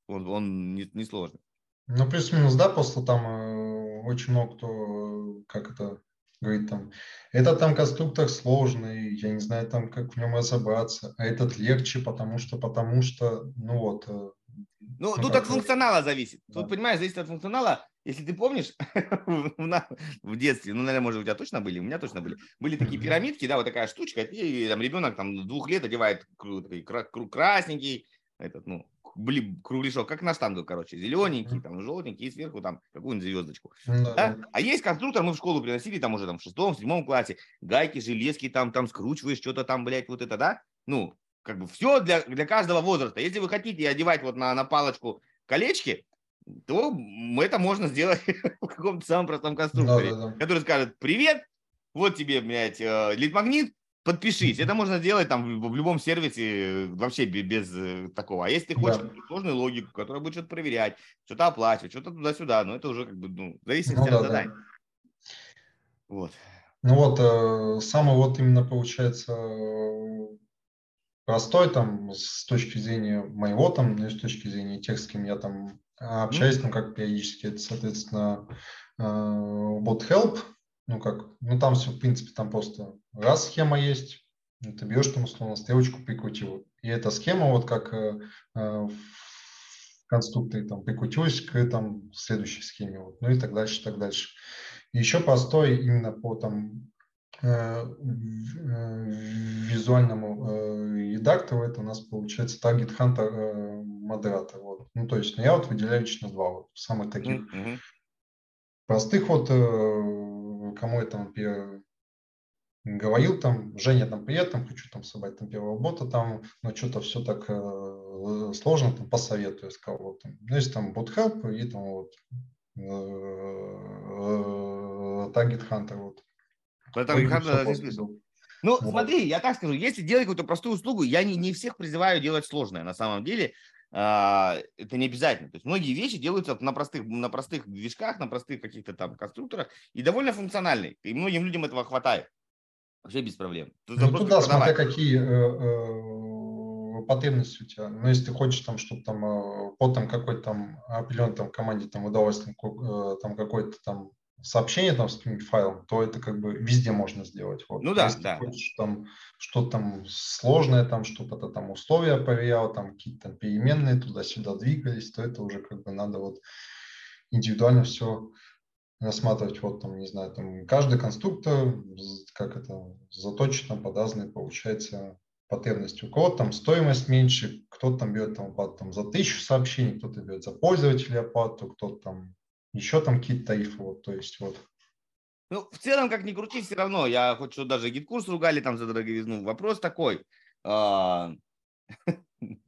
он, он не, не сложный. Ну, плюс-минус, да, просто там э, очень много кто, как это, Говорит там, этот там конструктор сложный, я не знаю там, как в нем разобраться, а этот легче, потому что, потому что, ну вот. Э, ну, ну тут от функционала зависит. Да. Тут, понимаешь, зависит от функционала. Если ты помнишь, <laughs> в детстве, ну, наверное, может, у тебя точно были, у меня точно были, были такие пирамидки, да, вот такая штучка, и там ребенок там двух лет одевает красненький, этот, ну, блин, кругляшок, как на штангу, короче, зелененький, там, желтенький, и сверху там какую-нибудь звездочку. Да. Да? А есть конструктор, мы в школу приносили, там уже там в шестом, седьмом классе, гайки, железки, там, там скручиваешь, что-то там, блядь, вот это, да? Ну, как бы все для, для каждого возраста. Если вы хотите одевать вот на, на палочку колечки, то это можно сделать <laughs> в каком-то самом простом конструкторе, да, да, да. который скажет, привет, вот тебе, блядь, э, лид-магнит, подпишись. Это можно сделать там в, любом сервисе вообще без, э, такого. А если ты хочешь да. сложную логику, которая будет что-то проверять, что-то оплачивать, что-то туда-сюда, ну это уже как бы, ну, зависит ну, от да, задания. Да. Вот. Ну вот, э, самый вот именно получается простой там с точки зрения моего там, ну с точки зрения тех, с кем я там общаюсь, mm-hmm. ну как периодически, это, соответственно, э, bot help, ну как, ну там все, в принципе, там просто раз схема есть, ты берешь там условно стрелочку прикрутил. И эта схема вот как э, э, в конструкторе там прикрутилась к там следующей схеме, вот, ну и так дальше, так дальше. И еще простой именно по там э, э визуальному э, редактору это у нас получается Hunter э, модератор. Вот. Ну, то есть ну, я вот выделяю лично два вот, самых таких mm-hmm. простых вот э, кому я там, например, говорил там, Женя, там, привет, там, хочу там собрать там первого бота, там, но что-то все так э, сложно, там, посоветую, вот, там, ну, есть там BotHelp и там вот э, Target Hunter, вот. Target Hunter здесь Ну, вот. смотри, я так скажу, если делать какую-то простую услугу, я не, не всех призываю делать сложное на самом деле. А, это не обязательно. То есть многие вещи делаются на простых, на простых движках, на простых каких-то там конструкторах и довольно функциональные. И многим людям этого хватает. Вообще без проблем. Тут ну, туда смотря какие э, э, потребности у тебя. Ну, если ты хочешь там, чтобы там э, по там какой-то там определенной там команде там удалось там, э, там какой-то там сообщение там с каким-нибудь файлом, то это как бы везде можно сделать. Вот. Ну да, Если да. Хочешь, там что-то там сложное, там что-то там условия проверял, там какие-то там переменные туда-сюда двигались, то это уже как бы надо вот индивидуально все рассматривать. Вот там, не знаю, там каждый конструктор, как это, заточен под разные, получается, потребности. У кого там стоимость меньше, кто-то там берет там, оплату там, за тысячу сообщений, кто-то берет за пользователя оплату, кто-то там еще там какие-то тарифы, вот, то есть вот. Ну, в целом, как ни крути, все равно, я хоть что даже GetCourse ругали там за дороговизну. Вопрос такой, а, <laughs>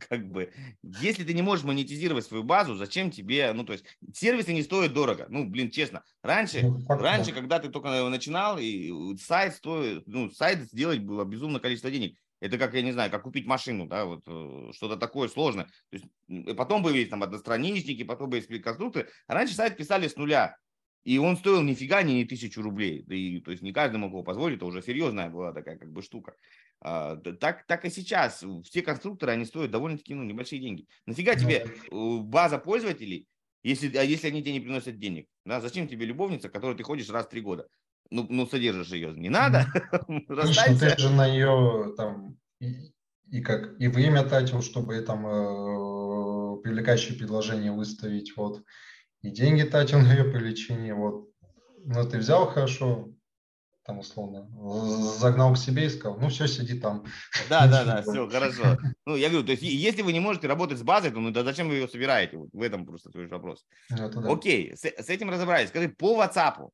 как бы, если ты не можешь монетизировать свою базу, зачем тебе, ну, то есть, сервисы не стоят дорого. Ну, блин, честно, раньше, ну, раньше, да. когда ты только начинал, и сайт стоит, ну, сайт сделать было безумное количество денег. Это как, я не знаю, как купить машину, да, вот э, что-то такое сложное. То есть, потом появились там одностраничники, потом появились конструкторы. А раньше сайт писали с нуля. И он стоил нифига не тысячу рублей. Да и, то есть не каждый мог его позволить, это уже серьезная была такая как бы штука. А, так, так и сейчас. Все конструкторы, они стоят довольно-таки ну, небольшие деньги. Нафига тебе э, база пользователей, если, а если они тебе не приносят денег? Да? Зачем тебе любовница, которой ты ходишь раз в три года? Ну, ну содержишь ее, не надо. Конечно, <laughs> ты же на ее там и, и как и время тратил, чтобы там э, привлекающее предложение выставить, вот, и деньги тратил на ее привлечение, вот. Но ты взял хорошо, там условно, загнал к себе и сказал, ну все, сиди там. Да, да, да, <laughs> все, хорошо. Ну, я говорю, то есть, если вы не можете работать с базой, то ну да зачем вы ее собираете? Вот в этом просто твой вопрос. Да. Окей, с, с этим разобрались. Скажи, по WhatsApp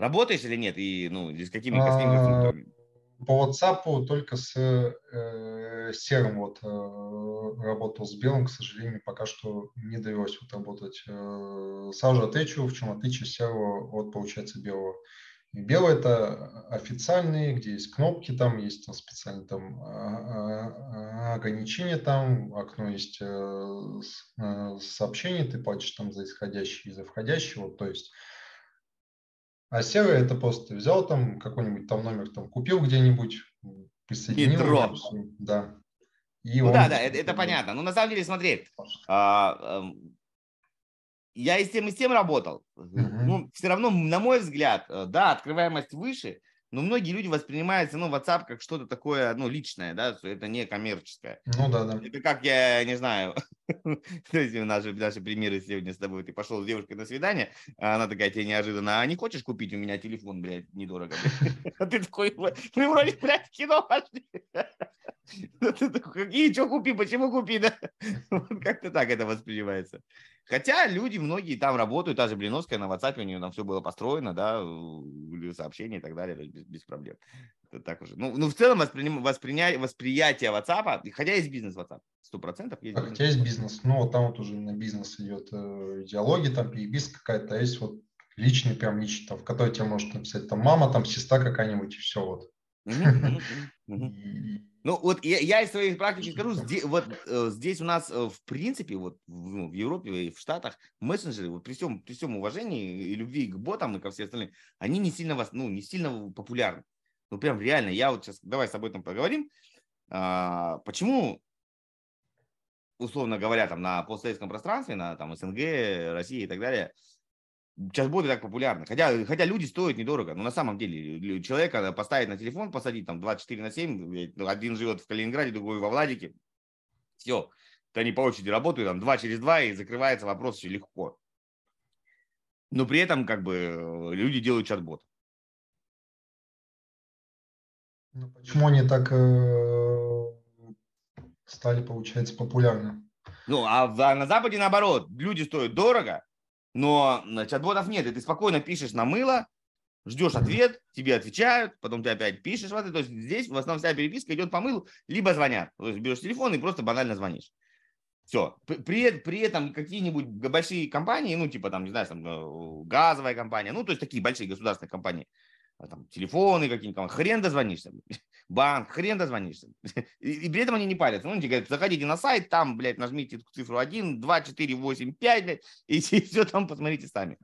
Работаешь или нет? И ну, с какими, с какими а, По WhatsApp только с э, серым вот э, работал, с белым, к сожалению, пока что не довелось вот работать. Э, сразу отвечу, в чем отличие серого от, получается, белого. И белый это официальный, где есть кнопки, там есть там специальные там а, а, ограничения, там окно есть э, э, сообщение, ты платишь там за исходящий и за входящий, вот, то есть а серый это просто взял там какой-нибудь там номер, там купил где-нибудь, присоединил. Метро. Да. И ну он... да, да, это, это <laughs> понятно. Ну на самом деле, смотри, а, а, я и с тем, и с тем работал. Uh-huh. Ну, все равно, на мой взгляд, э, да, открываемость выше, но многие люди воспринимают ну, WhatsApp как что-то такое, ну, личное, да, это не коммерческое. Ну да, да. Это как, я не знаю, <laughs> то есть наши, наши примеры сегодня с тобой, ты пошел с девушкой на свидание, а она такая тебе неожиданно, а не хочешь купить у меня телефон, блядь, недорого? <laughs> А ты такой, мы вроде, блядь, кино пошли. <laughs> Ты какие, что купи, почему купи, да? <laughs> Как-то так это воспринимается. Хотя люди, многие там работают, та же Блиновская на WhatsApp, у нее там все было построено, да, сообщения и так далее, без, без проблем. Это так уже. Ну, ну в целом восприним, восприня, восприятие WhatsApp, хотя есть бизнес WhatsApp, сто процентов есть. Хотя есть бизнес, но там вот уже на бизнес идет э, идеология, там переписка какая-то, а есть вот личный, прям личный, там, в который тебе может написать там мама, там сестра какая-нибудь, и все вот. <laughs> Ну, вот я, я из своей практики скажу, здесь, вот э, здесь у нас, э, в принципе, вот в, ну, в Европе и в Штатах мессенджеры, вот при всем, при всем уважении и любви к ботам и ко всем остальным, они не сильно, вас, ну, не сильно популярны. Ну, прям реально, я вот сейчас, давай с тобой там поговорим. А, почему, условно говоря, там на постсоветском пространстве, на там СНГ, России и так далее, чат-боты так популярны. Хотя, хотя люди стоят недорого. Но на самом деле человека поставить на телефон, посадить там 24 на 7, ну, один живет в Калининграде, другой во Владике. Все. Они по очереди работают, там два через два, и закрывается вопрос очень легко. Но при этом как бы люди делают чат-бот. Ну, почему они так э, стали, получается, популярны? Ну, а, на Западе наоборот, люди стоят дорого, но чат-ботов нет, и ты спокойно пишешь на мыло, ждешь ответ, тебе отвечают, потом ты опять пишешь в ответ. То есть здесь в основном вся переписка идет по мылу, либо звонят. То есть берешь телефон и просто банально звонишь. Все. При, при этом какие-нибудь большие компании, ну, типа там, не знаю, там, э, газовая компания, ну, то есть такие большие государственные компании, там, телефоны какие-нибудь, хрен дозвонишься, <laughs> банк, хрен дозвонишься. <laughs> И, и при этом они не парятся. Ну, они говорят, заходите на сайт, там, блядь, нажмите цифру 1, 2, 4, 8, 5, блядь, <laughs> и, и все там посмотрите сами.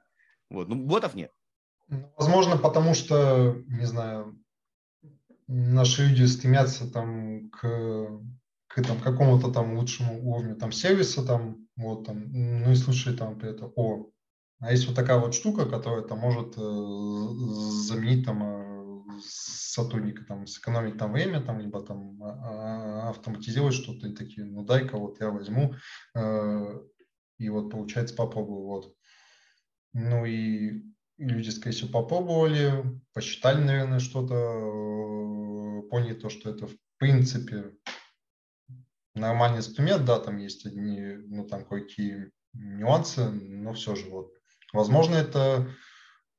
Вот, ну, ботов нет. Ну, возможно, потому что, не знаю, наши люди стремятся там к, к там, какому-то там лучшему уровню там сервиса, там, вот там, ну и слушай там при этом, о, а есть вот такая вот штука, которая там может э, заменить там э, сотрудника, там, сэкономить там время, там, либо там а, а, автоматизировать что-то и такие, ну дай-ка вот я возьму э, и вот получается попробую, вот. Ну и люди, скорее всего, попробовали, посчитали, наверное, что-то, поняли то, что это в принципе нормальный инструмент, да, там есть одни, ну там кое-какие нюансы, но все же вот Возможно, это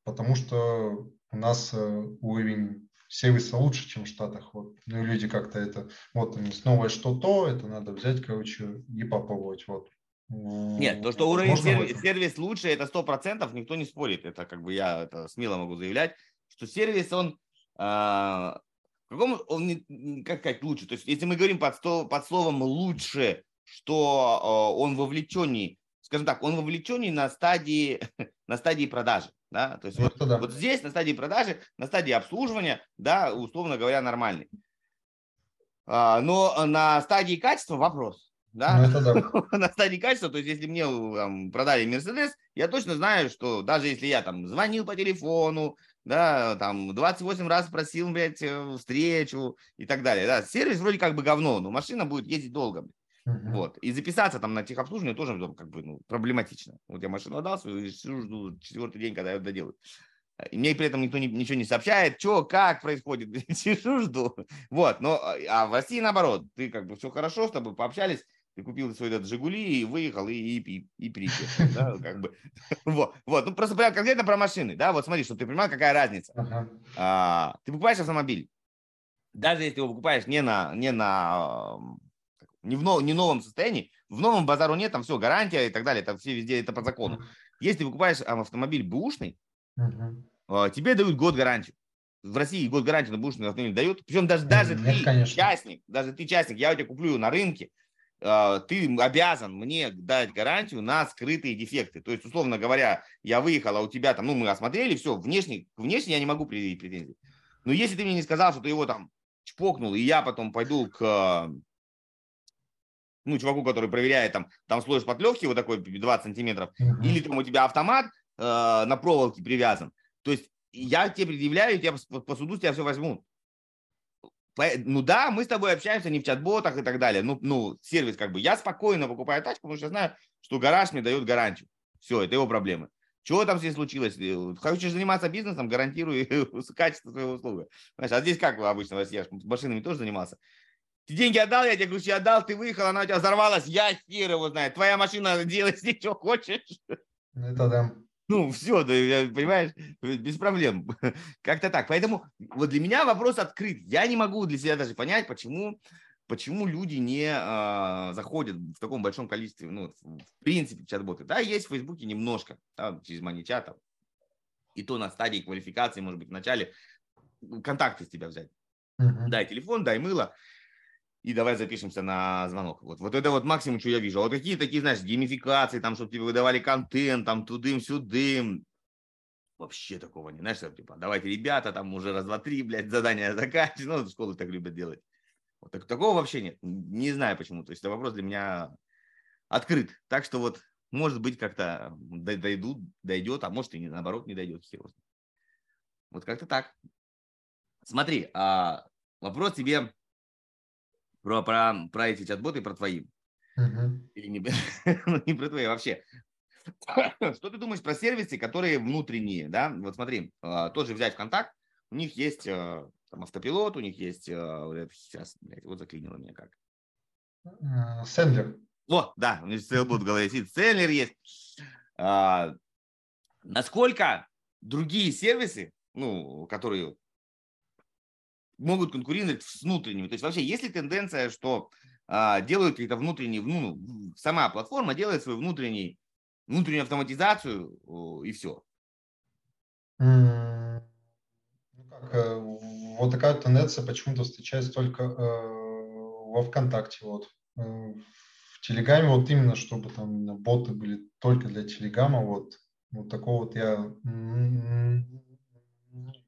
потому, что у нас э, уровень сервиса лучше, чем в Штатах. Вот. Ну люди как-то это, вот новое что-то, это надо взять, короче, и попробовать. Вот. Нет, то, что уровень сервис, сервис лучше, это сто процентов, никто не спорит. Это как бы я это смело могу заявлять, что сервис, он, э, какому, он не, как сказать, лучше. То есть, если мы говорим под, под словом лучше, что э, он вовлеченней скажем так, он вовлеченный на стадии, <laughs> на стадии продажи. Да? То есть вот, да. вот здесь на стадии продажи, на стадии обслуживания, да, условно говоря, нормальный. А, но на стадии качества вопрос. Да? Ну, да. <laughs> на стадии качества, то есть если мне там, продали Мерседес, я точно знаю, что даже если я там звонил по телефону, да, там 28 раз просил, блядь, э, встречу и так далее, да, сервис вроде как бы говно, но машина будет ездить долго. Блядь. Uh-huh. Вот. И записаться там на техобслуживание тоже ну, как бы ну, проблематично. Вот я машину отдал свою и сижу, жду четвертый день, когда я доделаю. И мне при этом никто не, ничего не сообщает, что, как происходит. <laughs> Сижу, жду. Вот. Но, а, а в России наоборот. Ты как бы все хорошо, с тобой пообщались, ты купил свой этот Жигули и выехал, и, и, и, и приехал. Да, <laughs> как бы. <laughs> Вот, вот. Ну, просто прям конкретно про машины, да, вот смотри, чтобы ты понимал, какая разница. Uh-huh. А, ты покупаешь автомобиль, даже если его покупаешь не на, не на не в нов, не новом состоянии. В новом базару нет, там все, гарантия и так далее, там все везде это по закону. Если ты покупаешь автомобиль бэушный, uh-huh. тебе дают год гарантию. В России год гарантии на бэушный автомобиль дают. Причем даже, даже нет, ты конечно. частник, даже ты частник, я у тебя куплю на рынке, а, ты обязан мне дать гарантию на скрытые дефекты. То есть, условно говоря, я выехал, а у тебя там, ну, мы осмотрели, все, внешне, внешне я не могу предъявить претензий. Но если ты мне не сказал, что ты его там чпокнул, и я потом пойду к ну, чуваку, который проверяет, там, там слой шпатлевки вот такой 20 сантиметров, mm-hmm. или там у тебя автомат э, на проволоке привязан. То есть я тебе предъявляю, я по, по суду тебя все возьму. Ну да, мы с тобой общаемся не в чат-ботах и так далее. Ну, ну, сервис как бы. Я спокойно покупаю тачку, потому что я знаю, что гараж мне дает гарантию. Все, это его проблемы. Чего там здесь случилось? Э, хочешь заниматься бизнесом, гарантирую <laughs> качество своего услуги. Знаешь, а здесь как обычно, я с машинами тоже занимался. Ты деньги отдал, я тебе ключи отдал, ты выехал, она у тебя взорвалась, я хер его знает. Твоя машина делает с <laughs> ней, что хочешь. Это да. Ну, все, да, понимаешь, без проблем. <laughs> Как-то так. Поэтому вот для меня вопрос открыт. Я не могу для себя даже понять, почему, почему люди не а, заходят в таком большом количестве, ну, в принципе, чат-боты. Да, есть в Фейсбуке немножко, да, через маничат, и то на стадии квалификации, может быть, в начале контакты с тебя взять. Uh-huh. Дай телефон, дай мыло и давай запишемся на звонок. Вот, вот это вот максимум, что я вижу. А вот какие такие, знаешь, геймификации, там, чтобы тебе выдавали контент, там, тудым-сюдым. Вообще такого не, знаешь, типа, давайте, ребята, там уже раз, два, три, блядь, задания <laughs> заканчивать. Ну, школы так любят делать. Вот так, такого вообще нет. Не знаю почему. То есть это вопрос для меня открыт. Так что вот, может быть, как-то дойдут, дойдет, а может и не, наоборот не дойдет. Хер Вот как-то так. Смотри, а вопрос тебе про, про, про эти чат-боты, про твои. Uh-huh. Или не, <laughs> не про твои а вообще. <coughs> Что ты думаешь про сервисы, которые внутренние, да? Вот смотри, а, тоже взять ВКонтакт, у них есть а, там автопилот, у них есть, сейчас, блядь, вот заклинило меня как. Сендлер. Вот, да, у меня Сейлбот в голове сидит, Сендлер есть. А, насколько другие сервисы, ну, которые могут конкурировать с внутренними. То есть вообще есть ли тенденция, что а, делают какие-то внутренние, ну, сама платформа делает свою внутренний, внутреннюю автоматизацию и все? Ну как, э, вот такая тенденция почему-то встречается только э, во ВКонтакте. Вот. Э, в Телеграме вот именно, чтобы там боты были только для Телеграма, вот, вот такого вот я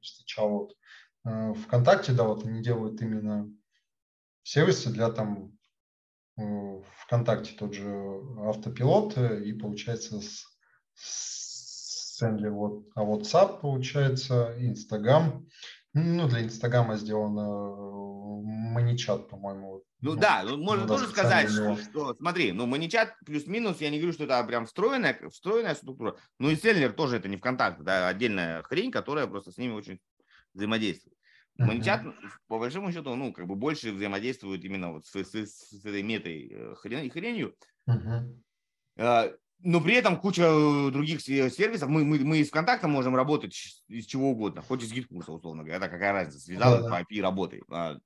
встречал. Вот. Э, ВКонтакте, да, вот они делают именно сервисы для там э, ВКонтакте тот же автопилот э, и получается с, с Сенли, вот, а WhatsApp получается, Инстаграм, ну для Инстаграма сделано маничат, по-моему. Ну, ну да, ну, можно тоже сказать, что, что смотри, ну маничат плюс-минус, я не говорю, что это прям встроенная, встроенная структура, ну и Селлер тоже это не ВКонтакте, да, отдельная хрень, которая просто с ними очень взаимодействует. ManyChat, по большому счету, ну, как бы больше взаимодействует именно вот с, с, с этой метой э, хрен, хренью. Uh-huh. Но при этом куча э, других сервисов. Мы, мы, мы из ВКонтакта можем работать из чего угодно, хоть из GetCourse а, условно говоря. Это какая разница, связал uh-huh. по API работай. А,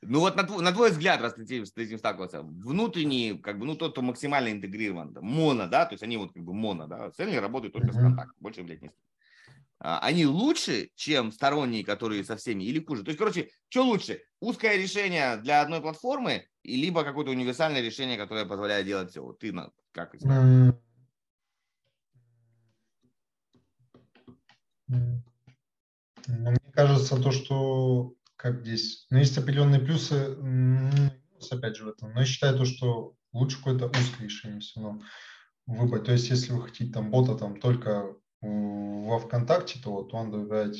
ну вот на твой, на твой взгляд, раз ты с этим сталкивался, внутренний, как бы, ну тот, кто максимально интегрирован, моно, да, то есть они вот как бы моно, да, цельные работают только uh-huh. с ВКонтакта, больше, блядь, не а, они лучше, чем сторонние, которые со всеми, или хуже? То есть, короче, что лучше? Узкое решение для одной платформы, и либо какое-то универсальное решение, которое позволяет делать все? Вот ты как mm. Мне кажется, то, что как здесь, ну, есть определенные плюсы, опять же в этом, но я считаю то, что лучше какое-то узкое решение все равно выбрать. То есть, если вы хотите там бота там только во ВКонтакте, то вот он добавляет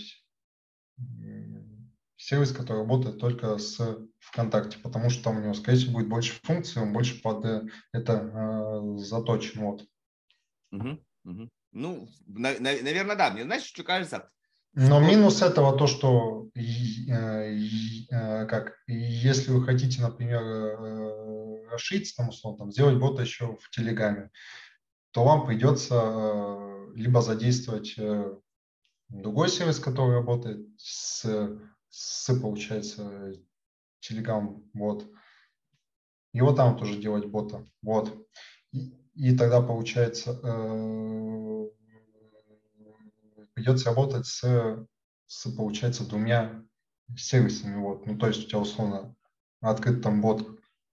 сервис, который работает только с ВКонтакте, потому что там у него, скорее всего, будет больше функций, он больше под э, это э, заточен. Вот. Угу, угу. Ну, на, на, наверное, да. Мне знаешь, что кажется? Но минус этого то, что э, э, как если вы хотите, например, э, расшириться, там, условно, там, сделать бота еще в Телеграме, то вам придется э, либо задействовать э, другой сервис, который работает с, с получается, Telegram, вот. Его там тоже делать бота, вот. И, и тогда, получается, э, придется работать с, с, получается, двумя сервисами, вот. Ну, то есть у тебя, условно, открыт там бот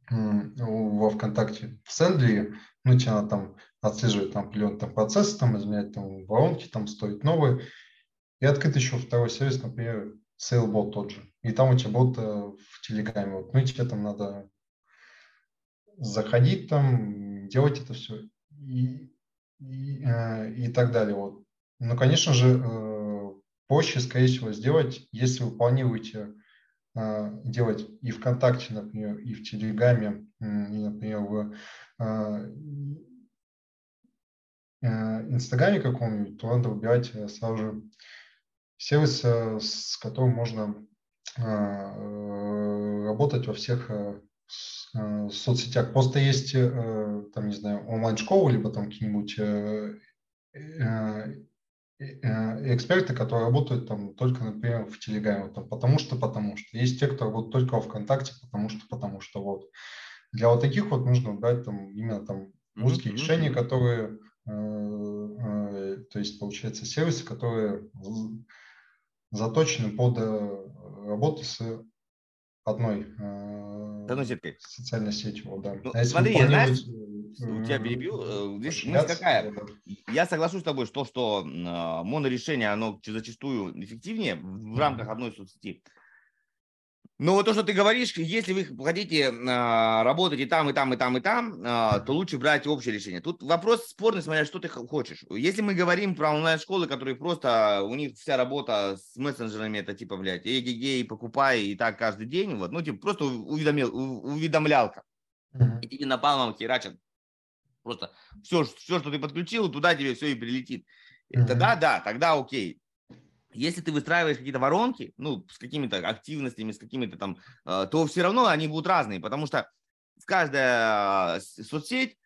во ВКонтакте в Сендли, ну, тебе надо там отслеживать там определенный там, процесс, там, изменять там воронки, там стоит новые. И открыть еще второй сервис, например, SailBot тот же. И там у тебя бот в Телеграме. Вот. Ну и тебе там надо заходить там, делать это все и, и, э, и так далее. Вот. Но, конечно же, э, проще, скорее всего, сделать, если вы планируете э, делать и ВКонтакте, например, и в Телеграме, и, например, в Инстаграме каком-нибудь, то надо выбирать сразу же сервис, с которым можно работать во всех соцсетях. Просто есть, там, не знаю, онлайн-школы, либо там какие-нибудь эксперты, которые работают там только, например, в Телеграме, там, потому что, потому что. Есть те, кто работает только в ВКонтакте, потому что, потому что, вот. Для вот таких вот нужно брать там именно там узкие mm-hmm. решения, которые, э, э, то есть, получается, сервисы, которые заточены под э, работу с одной э, одной сеткой. социальной сетью. Да. Ну, а смотри, я, знаешь, у тебя перебью. Э, здесь мысль какая? Я соглашусь с тобой, что, что э, монорешение, оно зачастую эффективнее в рамках одной соцсети. Но вот то, что ты говоришь, если вы хотите э, работать и там, и там, и там, и там, э, то лучше брать общее решение. Тут вопрос спорный, смотря что ты хочешь. Если мы говорим про онлайн-школы, которые просто, у них вся работа с мессенджерами, это типа, блядь, эгегей, покупай, и так каждый день, вот, ну, типа, просто уведомил, уведомлялка. И тебе напалмом херачат Просто все, все, что ты подключил, туда тебе все и прилетит. Mm-hmm. Тогда да, тогда окей. Если ты выстраиваешь какие-то воронки, ну, с какими-то активностями, с какими-то там, э, то все равно они будут разные, потому что в каждая соцсеть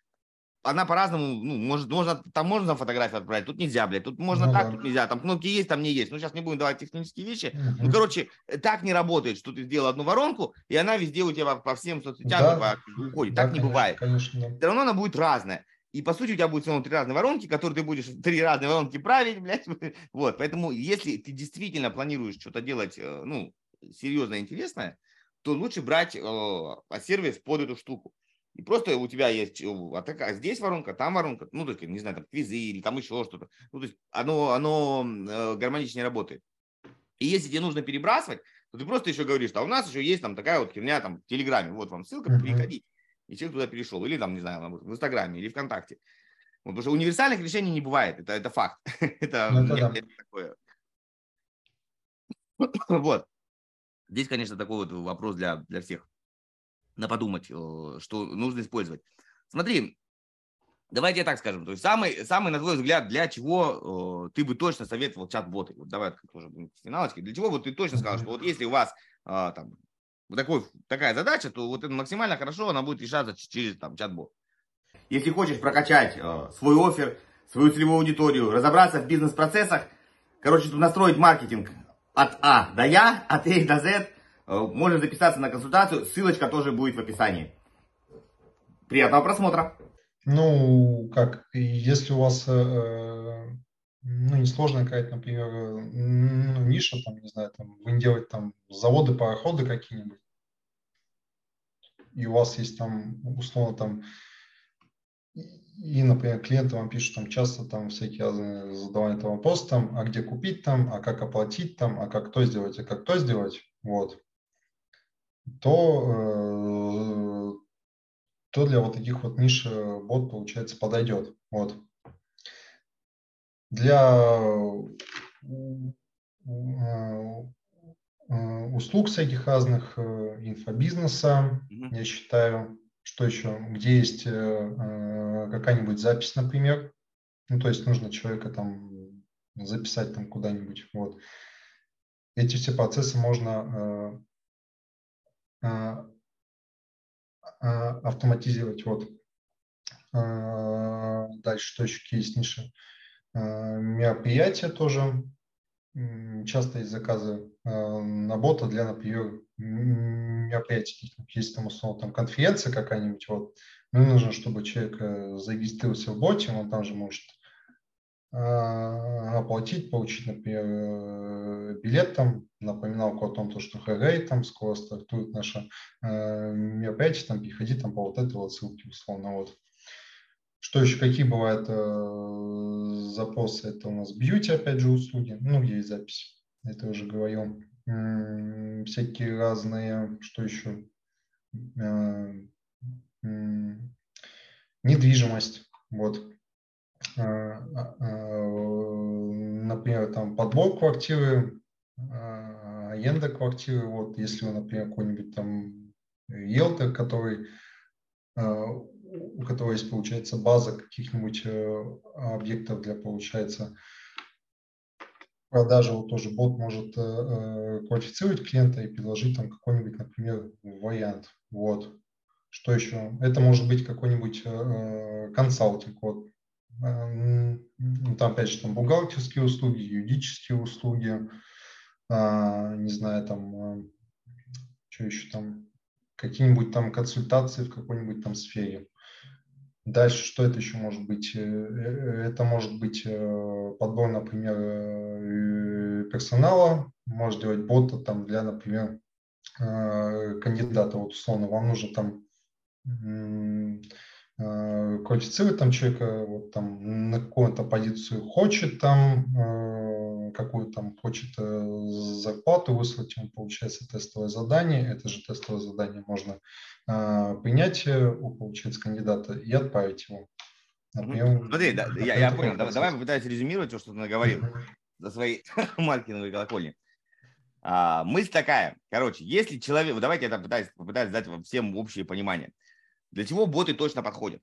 она по-разному, ну, может, можно, там можно фотографию отправить, тут нельзя, блядь, тут можно ну, так, да. тут нельзя, там кнопки есть, там не есть. Ну, сейчас не будем давать технические вещи. Uh-huh. Ну, короче, так не работает, что ты сделал одну воронку, и она везде у тебя по всем соцсетям да. уходит. Да, так не бывает. Конечно. Все равно она будет разная. И по сути у тебя будет все равно три разные воронки, которые ты будешь три разные воронки править, блядь. <laughs> Вот, поэтому если ты действительно планируешь что-то делать, э, ну, серьезно интересное, то лучше брать э, сервис под эту штуку. И просто у тебя есть а, так, а здесь воронка, там воронка, ну, то есть, не знаю, там квизы или там еще что-то. Ну, то есть оно, оно э, гармоничнее работает. И если тебе нужно перебрасывать, то ты просто еще говоришь, а у нас еще есть там такая вот херня там в Телеграме, вот вам ссылка, uh-huh. переходите. И человек туда перешел. Или там, не знаю, в Инстаграме или ВКонтакте. Вот, потому что универсальных решений не бывает, это, это факт. <laughs> это, ну, такое. <coughs> вот. Здесь, конечно, такой вот вопрос для, для всех на подумать, э, что нужно использовать. Смотри, давайте я так скажем. То есть самый, самый, на твой взгляд, для чего э, ты бы точно советовал чат-боты? Вот давай тоже финалочки. Для чего вот ты точно сказал, что вот если у вас э, там такой, такая задача, то вот это максимально хорошо она будет решаться через там чат-бот. Если хочешь прокачать э, свой офер, свою целевую аудиторию, разобраться в бизнес-процессах, короче, настроить маркетинг от А до Я, от А до З, Э, можно записаться на консультацию, ссылочка тоже будет в описании. Приятного просмотра. Ну, как, если у вас, э, ну, несложная какая-то, например, ну, ниша, там, не знаю, там, вы делаете там заводы, пароходы какие-нибудь, и у вас есть там, условно, там, и, например, клиенты вам пишут там часто там всякие задавания этого вопроса, там, а где купить там, а как оплатить там, а как то сделать, а как то сделать, вот то, э, то для вот таких вот ниш э, бот, получается, подойдет. Вот. Для э, услуг всяких разных, инфобизнеса, mm-hmm. я считаю, что еще, где есть какая-нибудь запись, например, ну, то есть нужно человека там записать там куда-нибудь, вот. Эти все процессы можно автоматизировать. Вот. Дальше, что еще есть ниши? Мероприятия тоже. Часто есть заказы на бота для, например, мероприятий. Есть там, условно, там конференция какая-нибудь, вот. Мне нужно, чтобы человек э, зарегистрировался в боте, он там же может а, оплатить, получить, например, э, билет там, напоминалку о том, что хэгэй там скоро стартует наше мероприятие, там переходи там по вот этой вот ссылке, условно, вот. Что еще, какие бывают э, запросы? Это у нас бьюти, опять же, услуги, ну, есть запись, это уже говорил. М-м, всякие разные, что еще? Э, недвижимость, вот, например, там подбор квартиры, аренда квартиры, вот, если например, какой-нибудь там риэлтор, который у которого есть, получается, база каких-нибудь э, объектов для, получается, продажи, вот тоже бот может э, э, квалифицировать клиента и предложить там какой-нибудь, например, вариант. Вот. Что еще? Это может быть какой-нибудь консалтинг. Вот. Там, опять же, там бухгалтерские услуги, юридические услуги, а, не знаю, там, что еще там, какие-нибудь там консультации в какой-нибудь там сфере. Дальше, что это еще может быть? Э, э, это может быть э, подбор, например, персонала, может делать бота там для, например, кандидата. Вот условно, вам нужно там квалифицировать там человека, вот там на какую-то позицию хочет там, какую там хочет зарплату выслать, ему получается тестовое задание. Это же тестовое задание можно принять у, получается, кандидата и отправить его. Например, Смотри, да, я, я понял. Давай, давай попытаюсь резюмировать то, что ты наговорил за свои <laughs> маркетинговые колокольни. А, мысль такая. Короче, если человек... Давайте я попытаюсь, попытаюсь дать всем общее понимание. Для чего боты точно подходят?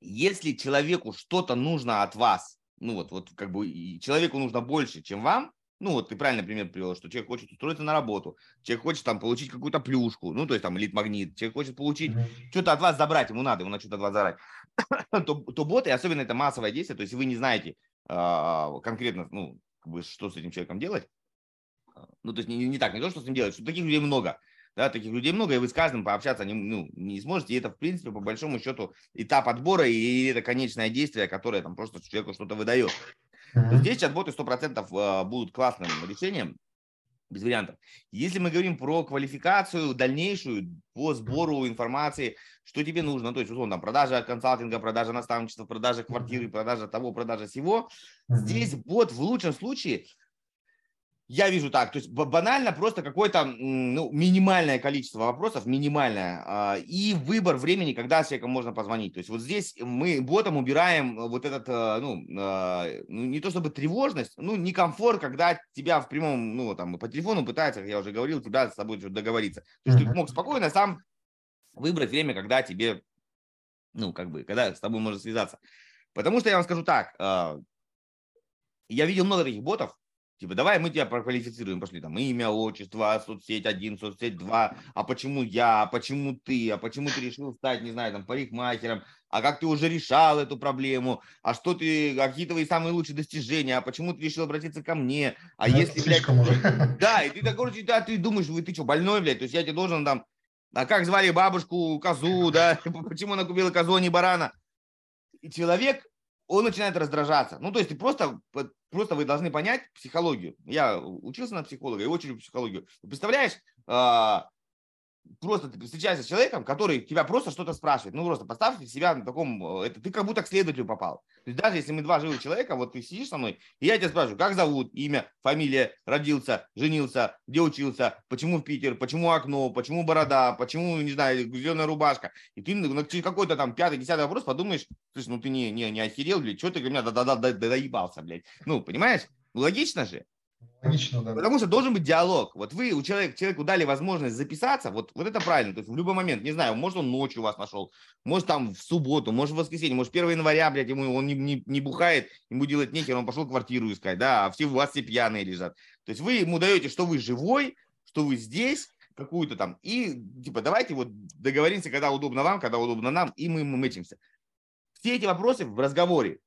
Если человеку что-то нужно от вас, ну вот, вот как бы человеку нужно больше, чем вам, ну, вот ты правильно пример привел, что человек хочет устроиться на работу, человек хочет там получить какую-то плюшку, ну, то есть там элит-магнит, человек хочет получить, mm-hmm. что-то от вас забрать, ему надо, ему надо что-то от вас забрать, <coughs> то, то боты, особенно это массовое действие, то есть вы не знаете э, конкретно, ну, как бы, что с этим человеком делать, ну, то есть не, не так, не то, что с ним делать, что таких людей много, да, таких людей много, и вы с каждым пообщаться не, ну, не сможете. И это, в принципе, по большому счету, этап отбора и это конечное действие, которое там просто человеку что-то выдает. Mm-hmm. Здесь чат-боты 100% а, будут классным решением, без вариантов. Если мы говорим про квалификацию дальнейшую по сбору информации, что тебе нужно, то есть, условно, продажа консалтинга, продажа наставничества, продажа квартиры, продажа того, продажа всего, mm-hmm. здесь бот в лучшем случае я вижу так, то есть банально просто какое-то ну, минимальное количество вопросов, минимальное, а, и выбор времени, когда с человеком можно позвонить. То есть вот здесь мы ботом убираем вот этот, э, ну, а, ну, не то чтобы тревожность, ну, некомфорт, когда тебя в прямом, ну, там, по телефону пытается, как я уже говорил, тебя с тобой договориться. То есть ты мог спокойно сам выбрать время, когда тебе, ну, как бы, когда с тобой можно связаться. Потому что я вам скажу так, а, я видел много таких ботов, Типа, давай мы тебя проквалифицируем, пошли там имя, отчество, соцсеть один, соцсеть два, а почему я, а почему ты, а почему ты решил стать, не знаю, там, парикмахером, а как ты уже решал эту проблему, а что ты, а какие твои самые лучшие достижения, а почему ты решил обратиться ко мне, а ну, если, блядь, уже. <laughs> да, и ты так, короче, да, ты думаешь, вы, ты что, больной, блядь, то есть я тебе должен там, а как звали бабушку, козу, да, <laughs> почему она купила козу, а не барана, и человек он начинает раздражаться. Ну, то есть просто, просто вы должны понять психологию. Я учился на психолога и очень люблю психологию. Представляешь, а, просто ты встречаешься с человеком, который тебя просто что-то спрашивает. Ну, просто поставь себя на таком... Это ты как будто к следователю попал. То есть даже если мы два живых человека, вот ты сидишь со мной, и я тебя спрашиваю, как зовут, имя, фамилия, родился, женился, где учился, почему в Питер, почему окно, почему борода, почему, не знаю, зеленая рубашка. И ты через какой-то там пятый, десятый вопрос подумаешь, слушай, ну ты не, не, не охерел, блядь, что ты для меня доебался, блядь. Ну, понимаешь? Логично же. Логично, да. Потому что должен быть диалог. Вот вы у человека, человеку дали возможность записаться, вот, вот это правильно. То есть в любой момент, не знаю, может он ночью вас нашел, может там в субботу, может в воскресенье, может 1 января, блядь, ему он не, не, не бухает, ему делать нехер, он пошел квартиру искать, да, а все у вас все пьяные лежат. То есть вы ему даете, что вы живой, что вы здесь, какую-то там, и типа давайте вот договоримся, когда удобно вам, когда удобно нам, и мы мэчимся. Все эти вопросы в разговоре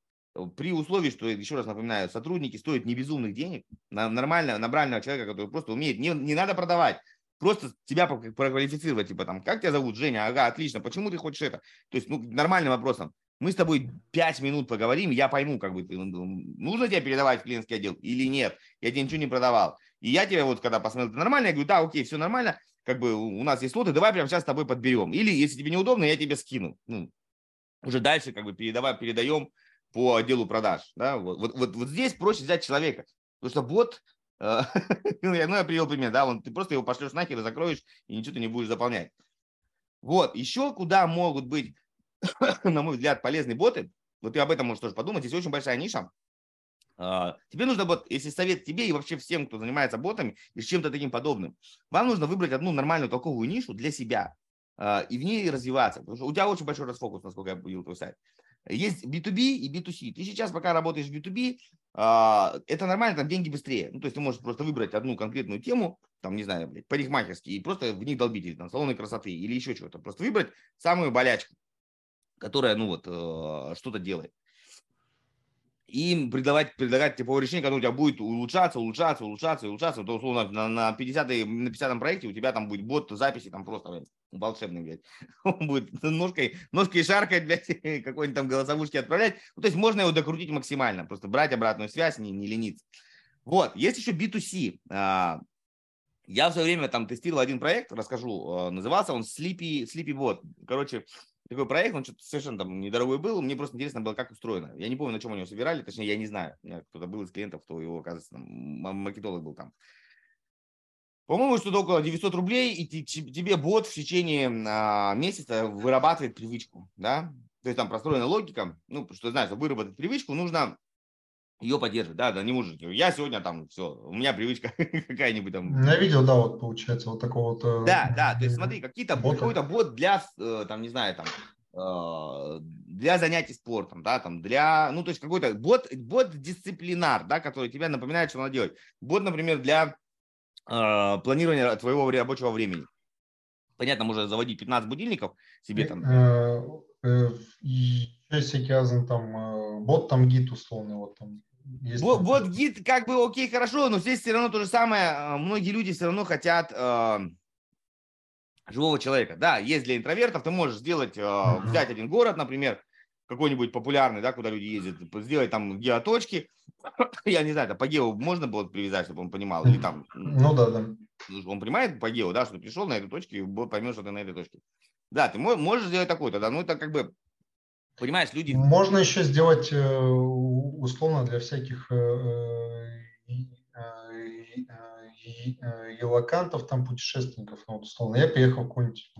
при условии, что, еще раз напоминаю, сотрудники стоят не безумных денег, на нормального, нормального человека, который просто умеет, не, не надо продавать, просто тебя проквалифицировать, типа там, как тебя зовут, Женя, ага, отлично, почему ты хочешь это? То есть, ну, нормальным вопросом. Мы с тобой пять минут поговорим, я пойму, как бы, ну, нужно тебе передавать в клиентский отдел или нет, я тебе ничего не продавал. И я тебе вот, когда посмотрел, ты нормально, я говорю, да, окей, все нормально, как бы у нас есть слоты, давай прямо сейчас с тобой подберем. Или, если тебе неудобно, я тебе скину. Ну, уже дальше как бы передавай, передаем по отделу продаж. Да? Вот, вот, вот, вот здесь проще взять человека, потому что бот, э, <laughs> ну, я, ну, я привел пример, да, он, ты просто его пошлешь нахер, закроешь, и ничего ты не будешь заполнять. Вот, еще куда могут быть, <coughs> на мой взгляд, полезные боты, вот ты об этом можешь тоже подумать, здесь очень большая ниша, а, Тебе нужно, вот, если совет тебе и вообще всем, кто занимается ботами и чем-то таким подобным, вам нужно выбрать одну нормальную толковую нишу для себя а, и в ней развиваться. Потому что у тебя очень большой расфокус, насколько я видел твой сайт. Есть B2B и B2C. Ты сейчас, пока работаешь в B2B, а, это нормально, там деньги быстрее. Ну, то есть ты можешь просто выбрать одну конкретную тему, там, не знаю, блядь, парикмахерский, и просто в них долбить, или там, салоны красоты, или еще чего-то. Просто выбрать самую болячку, которая, ну, вот, э, что-то делает им предлагать, предлагать типовое решение, которое у тебя будет улучшаться, улучшаться, улучшаться, улучшаться. То, условно, на, на 50 на 50 проекте у тебя там будет бот записи, там просто блядь, волшебный, блядь. <laughs> Он будет ножкой, ножкой шаркать, блядь, <laughs> какой-нибудь там голосовушки отправлять. Ну, то есть можно его докрутить максимально, просто брать обратную связь, не, не лениться. Вот, есть еще B2C. А, я в свое время там тестировал один проект, расскажу, а, назывался он Sleepy, Sleepy Bot. Короче, такой проект, он что-то совершенно там недорогой был, мне просто интересно было, как устроено. Я не помню, на чем они его собирали, точнее, я не знаю. Кто-то был из клиентов, кто его, оказывается, там, маркетолог был там. По-моему, что-то около 900 рублей, и тебе бот в течение а, месяца вырабатывает привычку, да? То есть там простроена логика, ну, что знаешь, выработать привычку нужно ее поддерживать, да, да, не может. Я сегодня там все, у меня привычка <laughs> какая-нибудь там. Я видел, да, вот получается вот такого вот. Э, да, да, то есть смотри, какие-то какой-то бот для, э, там, не знаю, там, э, для занятий спортом, да, там, для, ну, то есть какой-то бот, бот дисциплинар, да, который тебе напоминает, что надо делать. Бот, например, для э, планирования твоего рабочего времени. Понятно, можно заводить 15 будильников себе там. Всякие там бот там гид условный вот там есть вот, вот гид как бы окей, хорошо, но здесь все равно то же самое. А, многие люди все равно хотят э, живого человека. Да, есть для интровертов, ты можешь сделать, э, взять один город, например, какой-нибудь популярный, да, куда люди ездят, сделать там геоточки. <coughs> Я не знаю, по гео можно было привязать, чтобы он понимал, или там... Ну да, да. Он понимает по гео, да, что ты пришел на эту точку и поймешь, что ты на этой точке. Да, ты можешь сделать такой тогда, ну это как бы Понимаешь, люди... Можно еще сделать э, условно для всяких э, елокантов, э, там путешественников, ну, условно, я приехал в какой-нибудь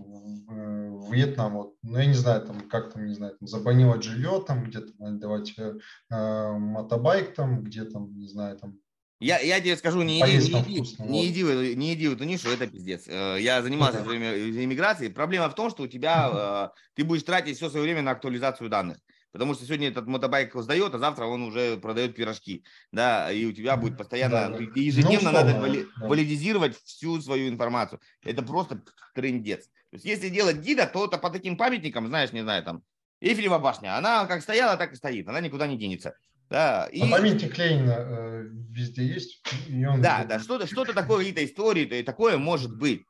Вьетнам, вот, ну, я не знаю, там, как там, не знаю, там, забронировать жилье, там, где-то давать э, мотобайк, там, где там, не знаю, там, я, я тебе скажу, не иди, не, иди, не, иди, не иди в эту нишу, это пиздец. Э, я занимался во время иммиграции. Проблема в том, что у тебя, э, ты будешь тратить все свое время на актуализацию данных. Потому что сегодня этот мотобайк сдает, а завтра он уже продает пирожки. Да, и у тебя будет постоянно, да, ежедневно ну, надо вали, да. валидизировать всю свою информацию. Это просто трендец. То есть если делать гида, то это по таким памятникам, знаешь, не знаю, там, Эйфелева башня, она как стояла, так и стоит, она никуда не денется. Да, и... На памяти Клейна э, везде есть. И он... Да, да, что-то что такое, какие-то истории, то и такое может быть.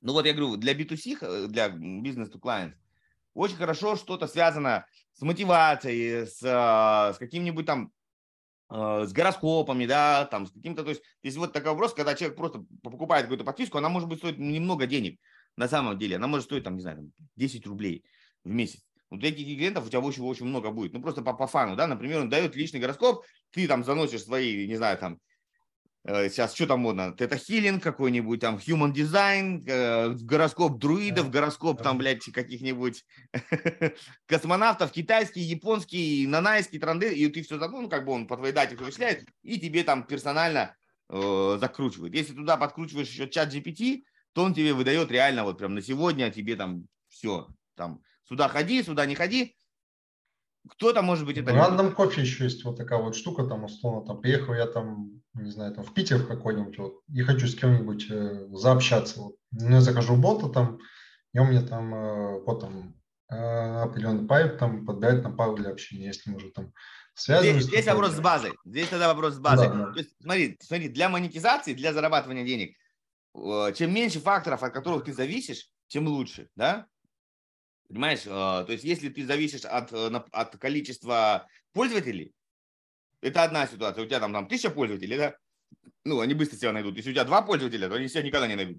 Ну вот я говорю, для B2C, э, для бизнес to clients, очень хорошо что-то связано с мотивацией, с, э, с каким-нибудь там э, с гороскопами, да, там, с каким-то, то есть, если вот такой вопрос, когда человек просто покупает какую-то подписку, она может быть стоить немного денег, на самом деле, она может стоить, там, не знаю, там, 10 рублей в месяц. У таких клиентов у тебя очень, очень много будет. Ну, просто по, по фану, да, например, он дает личный гороскоп, ты там заносишь свои, не знаю, там, э, сейчас что там модно, это хилинг какой-нибудь, там, human design, э, гороскоп друидов, гороскоп там, блядь, каких-нибудь <laughs> космонавтов, китайский, японский, нанайский, транды, и ты все ну, как бы он по твоей дате вычисляет, и тебе там персонально э, закручивает. Если туда подкручиваешь еще чат GPT, то он тебе выдает реально вот прям на сегодня тебе там все, там, Сюда ходи, сюда не ходи. Кто-то, может быть, это... В рандом кофе еще есть вот такая вот штука, там, условно, там, приехал я там, не знаю, там, в Питер в какой-нибудь, вот, и хочу с кем-нибудь э, заобщаться, вот. Ну, я захожу в бота там, и он мне там, э, вот там, э, определенный пайп там подбирает на пару для общения, если мы уже там связываемся. Здесь, здесь вопрос с базой, здесь тогда вопрос с базой. Да, да. То есть, смотри, смотри, для монетизации, для зарабатывания денег, чем меньше факторов, от которых ты зависишь, тем лучше, да? Понимаешь? А, то есть, если ты зависишь от, э, от количества пользователей, это одна ситуация. У тебя там, там тысяча пользователей, да? Ну, они быстро себя найдут. Если у тебя два пользователя, то они себя никогда не найдут.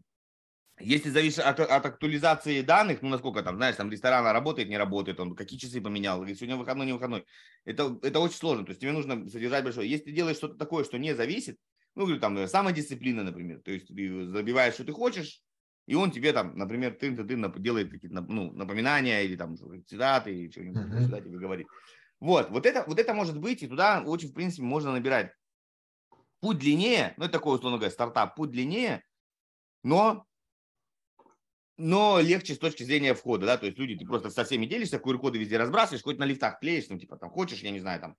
Если зависишь от, от актуализации данных, ну, насколько там, знаешь, там ресторан работает, не работает, он какие часы поменял, сегодня выходной, не выходной, это, это очень сложно, то есть тебе нужно содержать большое. Если ты делаешь что-то такое, что не зависит, ну, говорю, там, самодисциплина, например, то есть ты забиваешь, что ты хочешь, И он тебе там, например, ты, ты, ты делает какие-то ну, напоминания или там цитаты, или что-нибудь uh-huh. сюда тебе говорит. Вот, вот это, вот это может быть, и туда очень, в принципе, можно набирать. Путь длиннее, ну, это такой, условно говоря, стартап, путь длиннее, но, но легче с точки зрения входа, да, то есть люди, ты просто со всеми делишься, QR-коды везде разбрасываешь, хоть на лифтах клеишь, ну, типа, там, хочешь, я не знаю, там,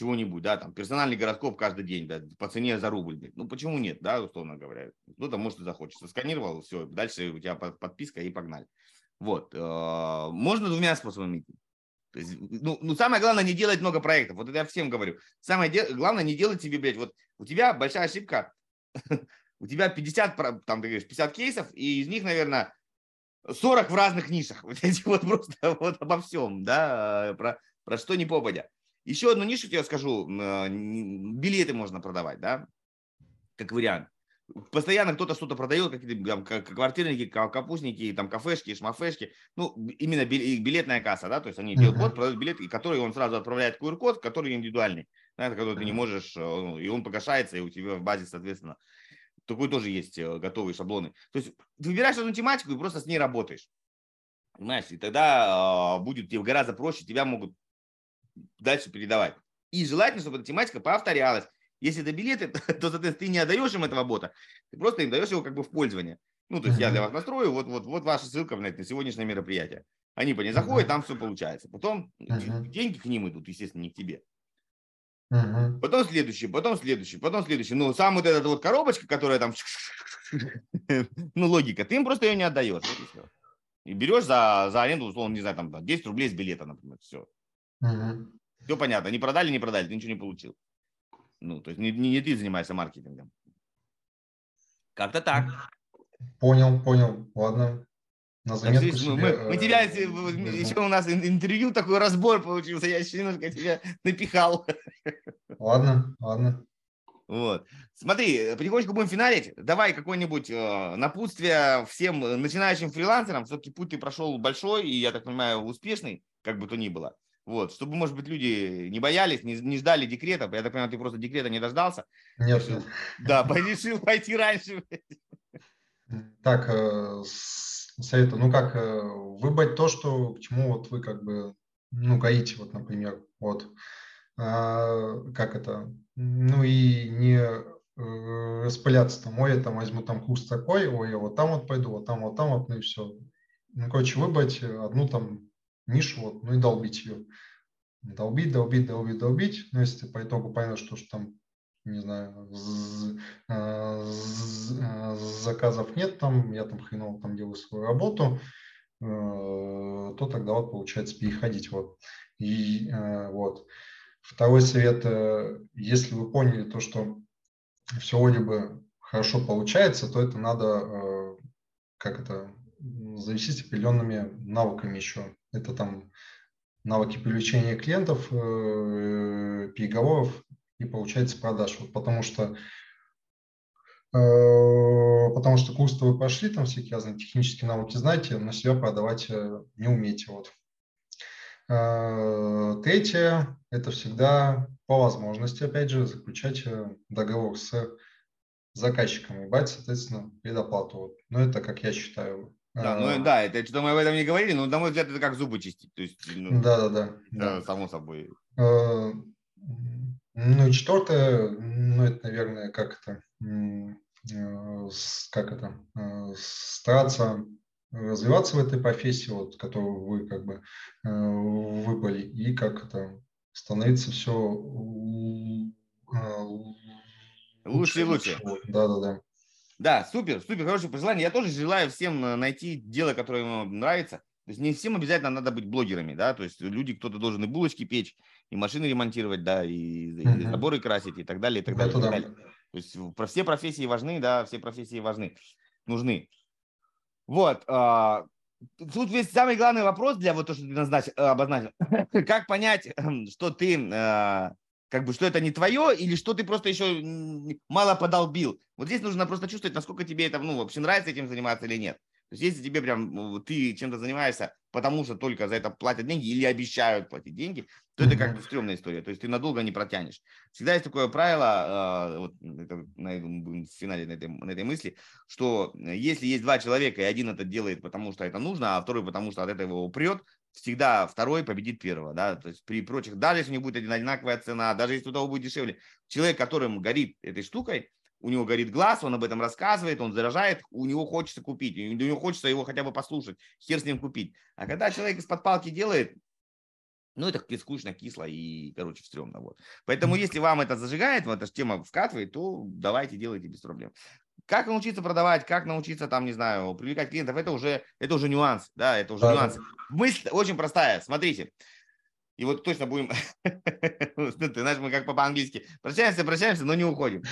чего-нибудь, да, там, персональный гороскоп каждый день, да, по цене за рубль, ну, почему нет, да, условно говоря, кто-то, может, и захочется, сканировал, все, дальше у тебя подписка и погнали. Вот, э, можно двумя способами идти. То есть, ну, ну, самое главное не делать много проектов. Вот это я всем говорю. Самое де- главное не делать себе, блядь, вот у тебя большая ошибка. <laughs> у тебя 50, там, ты говоришь, 50 кейсов, и из них, наверное, 40 в разных нишах. <laughs> Вот эти вот просто вот обо всем, да, про, про что не попадя. Еще одну нишу тебе скажу. А, билеты можно продавать, да, как вариант постоянно кто-то что-то продает, какие-то там, квартирники, капустники, там кафешки, шмафешки, ну, именно билетная касса, да, то есть они делают код, продают билеты, который он сразу отправляет QR-код, который индивидуальный, да, который ты не можешь, э, ну, и он погашается, и у тебя в базе, соответственно, такой тоже есть э, готовые шаблоны. То есть выбираешь одну тематику и просто с ней работаешь. Понимаешь, и тогда э, будет тебе гораздо проще, тебя могут дальше передавать. И желательно, чтобы эта тематика повторялась. Если это билеты, <laughs> то, соответственно, ты не отдаешь им этого бота, ты просто им даешь его как бы в пользование. Ну, то есть я для вас настрою, вот, вот, вот ваша ссылка на, на сегодняшнее мероприятие. Они по ней заходят, там все получается. Потом uh-huh. деньги к ним идут, естественно, не к тебе. Uh-huh. Потом следующий, потом следующий, потом следующий. Ну, сам вот эта вот коробочка, которая там, <laughs> ну, логика, ты им просто ее не отдаешь. и, берешь за, за аренду, условно, не знаю, там 10 рублей с билета, например, все. Uh-huh. Все понятно, не продали, не продали, ты ничего не получил. Ну, то есть не, не, не ты занимаешься маркетингом. Как-то так. Понял, понял. Ладно. На заметку себе, мы, мы тебя, э, еще у нас интервью, такой разбор получился, я еще немножко тебя напихал. Ладно, ладно. Вот. Смотри, потихонечку будем финалить. Давай какое-нибудь э, напутствие всем начинающим фрилансерам. Все-таки путь ты прошел большой и, я так понимаю, успешный, как бы то ни было. Вот, чтобы, может быть, люди не боялись, не, не ждали декрета. Я так понимаю, ты просто декрета не дождался. Нет. Решил, да, <laughs> решил пойти раньше. Так, э, советую, ну как, э, выбрать то, что, к чему вот вы как бы, ну, гоите, вот, например, вот. А, как это? Ну и не э, распыляться там, ой, я там возьму там курс такой, ой, я вот там вот пойду, вот там, вот там вот, ну и все. Ну, короче, выбрать одну там нишу, вот, ну и долбить ее. Долбить, долбить, долбить, долбить. Но если ты по итогу понял, что, что там, не знаю, э, заказов нет там, я там хреново там делаю свою работу, э, то тогда вот получается переходить. Вот. И э, вот. Второй совет, если вы поняли то, что все вроде бы хорошо получается, то это надо, как это, зависеть определенными навыками еще. Это там навыки привлечения клиентов, э, переговоров и, получается, продаж. Вот потому что э, потому что курсы вы пошли, там всякие разные технические навыки знаете, на себя продавать э, не умеете. Вот. Третье – это всегда по возможности, опять же, заключать договор с заказчиком и брать, соответственно, предоплату. Вот. Но это, как я считаю, да, ну а. да, это что-то мы об этом не говорили, но на мой взгляд это как зубы чистить. То есть, ну, да, да, да, да. Само собой. А, ну и четвертое, ну это, наверное, как это, э, как это, э, стараться развиваться в этой профессии, вот, которую вы как бы э, выбрали, и как это становиться все лучше и лучше. Да, да, да. Да, супер, супер, хорошее пожелание. Я тоже желаю всем э, найти дело, которое вам нравится. То есть не всем обязательно надо быть блогерами, да, то есть люди, кто-то должен и булочки печь, и машины ремонтировать, да, и, и заборы красить, и так далее, и так далее, и так далее. То есть про все профессии важны, да, все профессии важны, нужны. Вот, а, тут весь самый главный вопрос для вот то, что ты назначил, обозначил. <laughs> как понять, <clears throat> что ты а, как бы, что это не твое, или что ты просто еще мало подолбил. Вот здесь нужно просто чувствовать, насколько тебе это, ну, вообще нравится этим заниматься или нет. То есть, если тебе прям, ты чем-то занимаешься потому что только за это платят деньги или обещают платить деньги, то это как бы стрёмная история. То есть ты надолго не протянешь. Всегда есть такое правило, э, вот это, в финале на этой, на этой мысли, что если есть два человека, и один это делает, потому что это нужно, а второй потому что от этого его упрет, всегда второй победит первого, да, то есть при прочих, даже если у него будет одинаковая цена, даже если у того будет дешевле, человек, которым горит этой штукой, у него горит глаз, он об этом рассказывает, он заражает, у него хочется купить, у него хочется его хотя бы послушать, хер с ним купить. А когда человек из-под палки делает, ну, это скучно, кисло и, короче, стрёмно. Вот. Поэтому, если вам это зажигает, вот эта тема вкатывает, то давайте, делайте без проблем. Как научиться продавать, как научиться, там, не знаю, привлекать клиентов, это уже, это уже нюанс, да, это уже да. нюанс. Мысль очень простая, смотрите, и вот точно будем, <laughs> ты знаешь, мы как по-английски, прощаемся, прощаемся, но не уходим.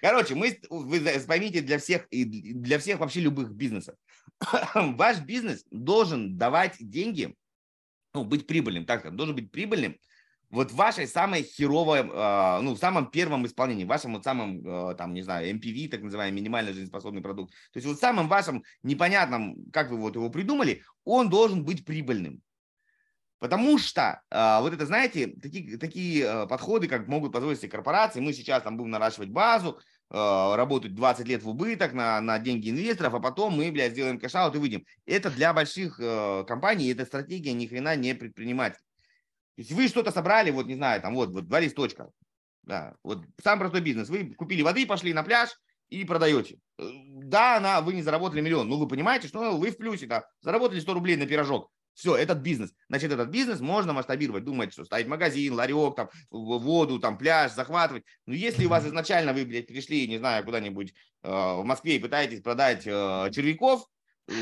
Короче, мы, вы поймите, для всех, и для всех вообще любых бизнесов, <coughs> ваш бизнес должен давать деньги, ну, быть прибыльным, так сказать, должен быть прибыльным вот в вашей самой херовой, а, ну, в самом первом исполнении, в вашем вот самом, а, там, не знаю, MPV, так называемый, минимально жизнеспособный продукт. То есть вот в самом вашем непонятном, как вы вот его придумали, он должен быть прибыльным. Потому что э, вот это, знаете, такие, такие э, подходы, как могут позволить себе корпорации, мы сейчас там будем наращивать базу, э, работать 20 лет в убыток на, на деньги инвесторов, а потом мы, блядь, сделаем cash-out и выйдем. Это для больших э, компаний, эта стратегия ни хрена не предприниматель. То есть вы что-то собрали, вот не знаю, там вот, вот два листочка. Да, вот самый простой бизнес. Вы купили воды, пошли на пляж и продаете. Э, да, она, вы не заработали миллион, но вы понимаете, что вы в плюсе, да, заработали 100 рублей на пирожок. Все, этот бизнес. Значит, этот бизнес можно масштабировать. Думать, что ставить магазин, ларек, там, воду, там, пляж, захватывать. Но если у вас изначально вы, блядь, пришли, не знаю, куда-нибудь э, в Москве и пытаетесь продать э, червяков,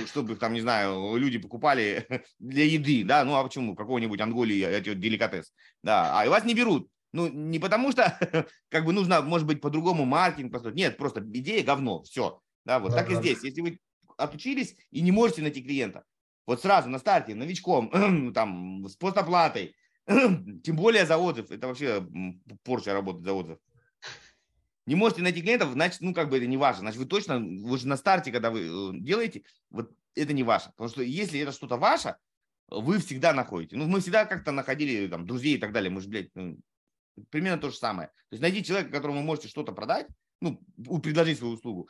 чтобы их там, не знаю, люди покупали <laughs> для еды, да, ну а почему, какого-нибудь Анголии эти деликатес, да, а и вас не берут, ну, не потому что, <laughs> как бы нужно, может быть, по-другому маркетинг построить, нет, просто идея говно, все, да, вот да, так да. и здесь, если вы отучились и не можете найти клиента, вот сразу на старте, новичком, <clears throat> там, с постоплатой, <clears throat> тем более за отзыв, это вообще порча работать за отзыв. Не можете найти клиентов, значит, ну, как бы это не ваше. Значит, вы точно, вы же на старте, когда вы э, делаете, вот это не ваше. Потому что если это что-то ваше, вы всегда находите. Ну, мы всегда как-то находили там друзей и так далее. Мы же, блядь, ну, примерно то же самое. То есть найди человека, которому вы можете что-то продать, ну, предложить свою услугу,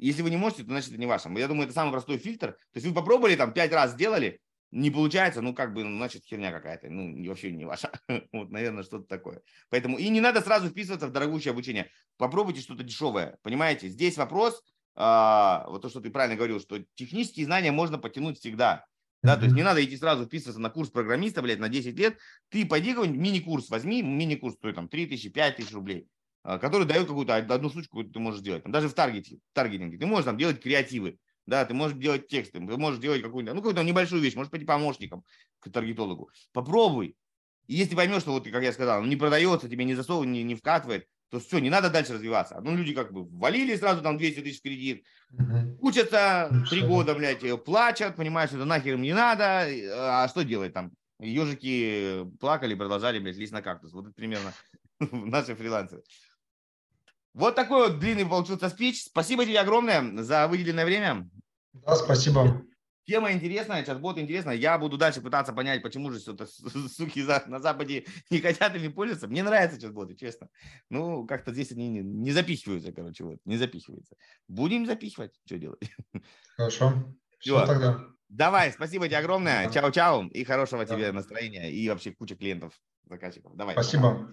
если вы не можете, то значит это не ваше. Я думаю, это самый простой фильтр. То есть вы попробовали, там, пять раз сделали, не получается, ну, как бы, ну, значит, херня какая-то, ну, вообще не ваша. <laughs> вот, наверное, что-то такое. Поэтому, и не надо сразу вписываться в дорогущее обучение. Попробуйте что-то дешевое, понимаете? Здесь вопрос, а, вот то, что ты правильно говорил, что технические знания можно потянуть всегда. Да, то есть не надо идти сразу вписываться на курс программиста, блядь, на 10 лет. Ты пойди какой-нибудь мини-курс возьми, мини-курс стоит там 3 тысячи, 5 тысяч рублей. А, который дает какую-то одну штучку, ты можешь делать. Там, даже в таргете, в таргетинге. Ты можешь там делать креативы, да, ты можешь делать тексты, ты можешь делать какую-то, ну, какую-то небольшую вещь, можешь пойти помощником к таргетологу. Попробуй. И если поймешь, что, вот, как я сказал, не продается, тебе не засовывает, не, не вкатывает, то все, не надо дальше развиваться. Ну, люди как бы валили сразу там 200 тысяч в кредит, учатся три года, блядь, плачут, понимаешь, что это нахер им не надо, а что делать там? Ежики плакали, продолжали, блядь, лезть на кактус. Вот это примерно <laughs> наши фрилансеры. Вот такой вот длинный получился спич. Спасибо тебе огромное за выделенное время. Да, спасибо. Тема интересная, чат-бот интересная. Я буду дальше пытаться понять, почему же что-то суки на Западе не хотят ими пользоваться. Мне нравятся чат-боты, честно. Ну, как-то здесь они не, не запихиваются, короче, вот, не запихиваются. Будем запихивать, что делать. Хорошо. Все, Все тогда. Давай, спасибо тебе огромное. Чао-чао и хорошего да. тебе настроения и вообще куча клиентов, заказчиков. Давай. Спасибо.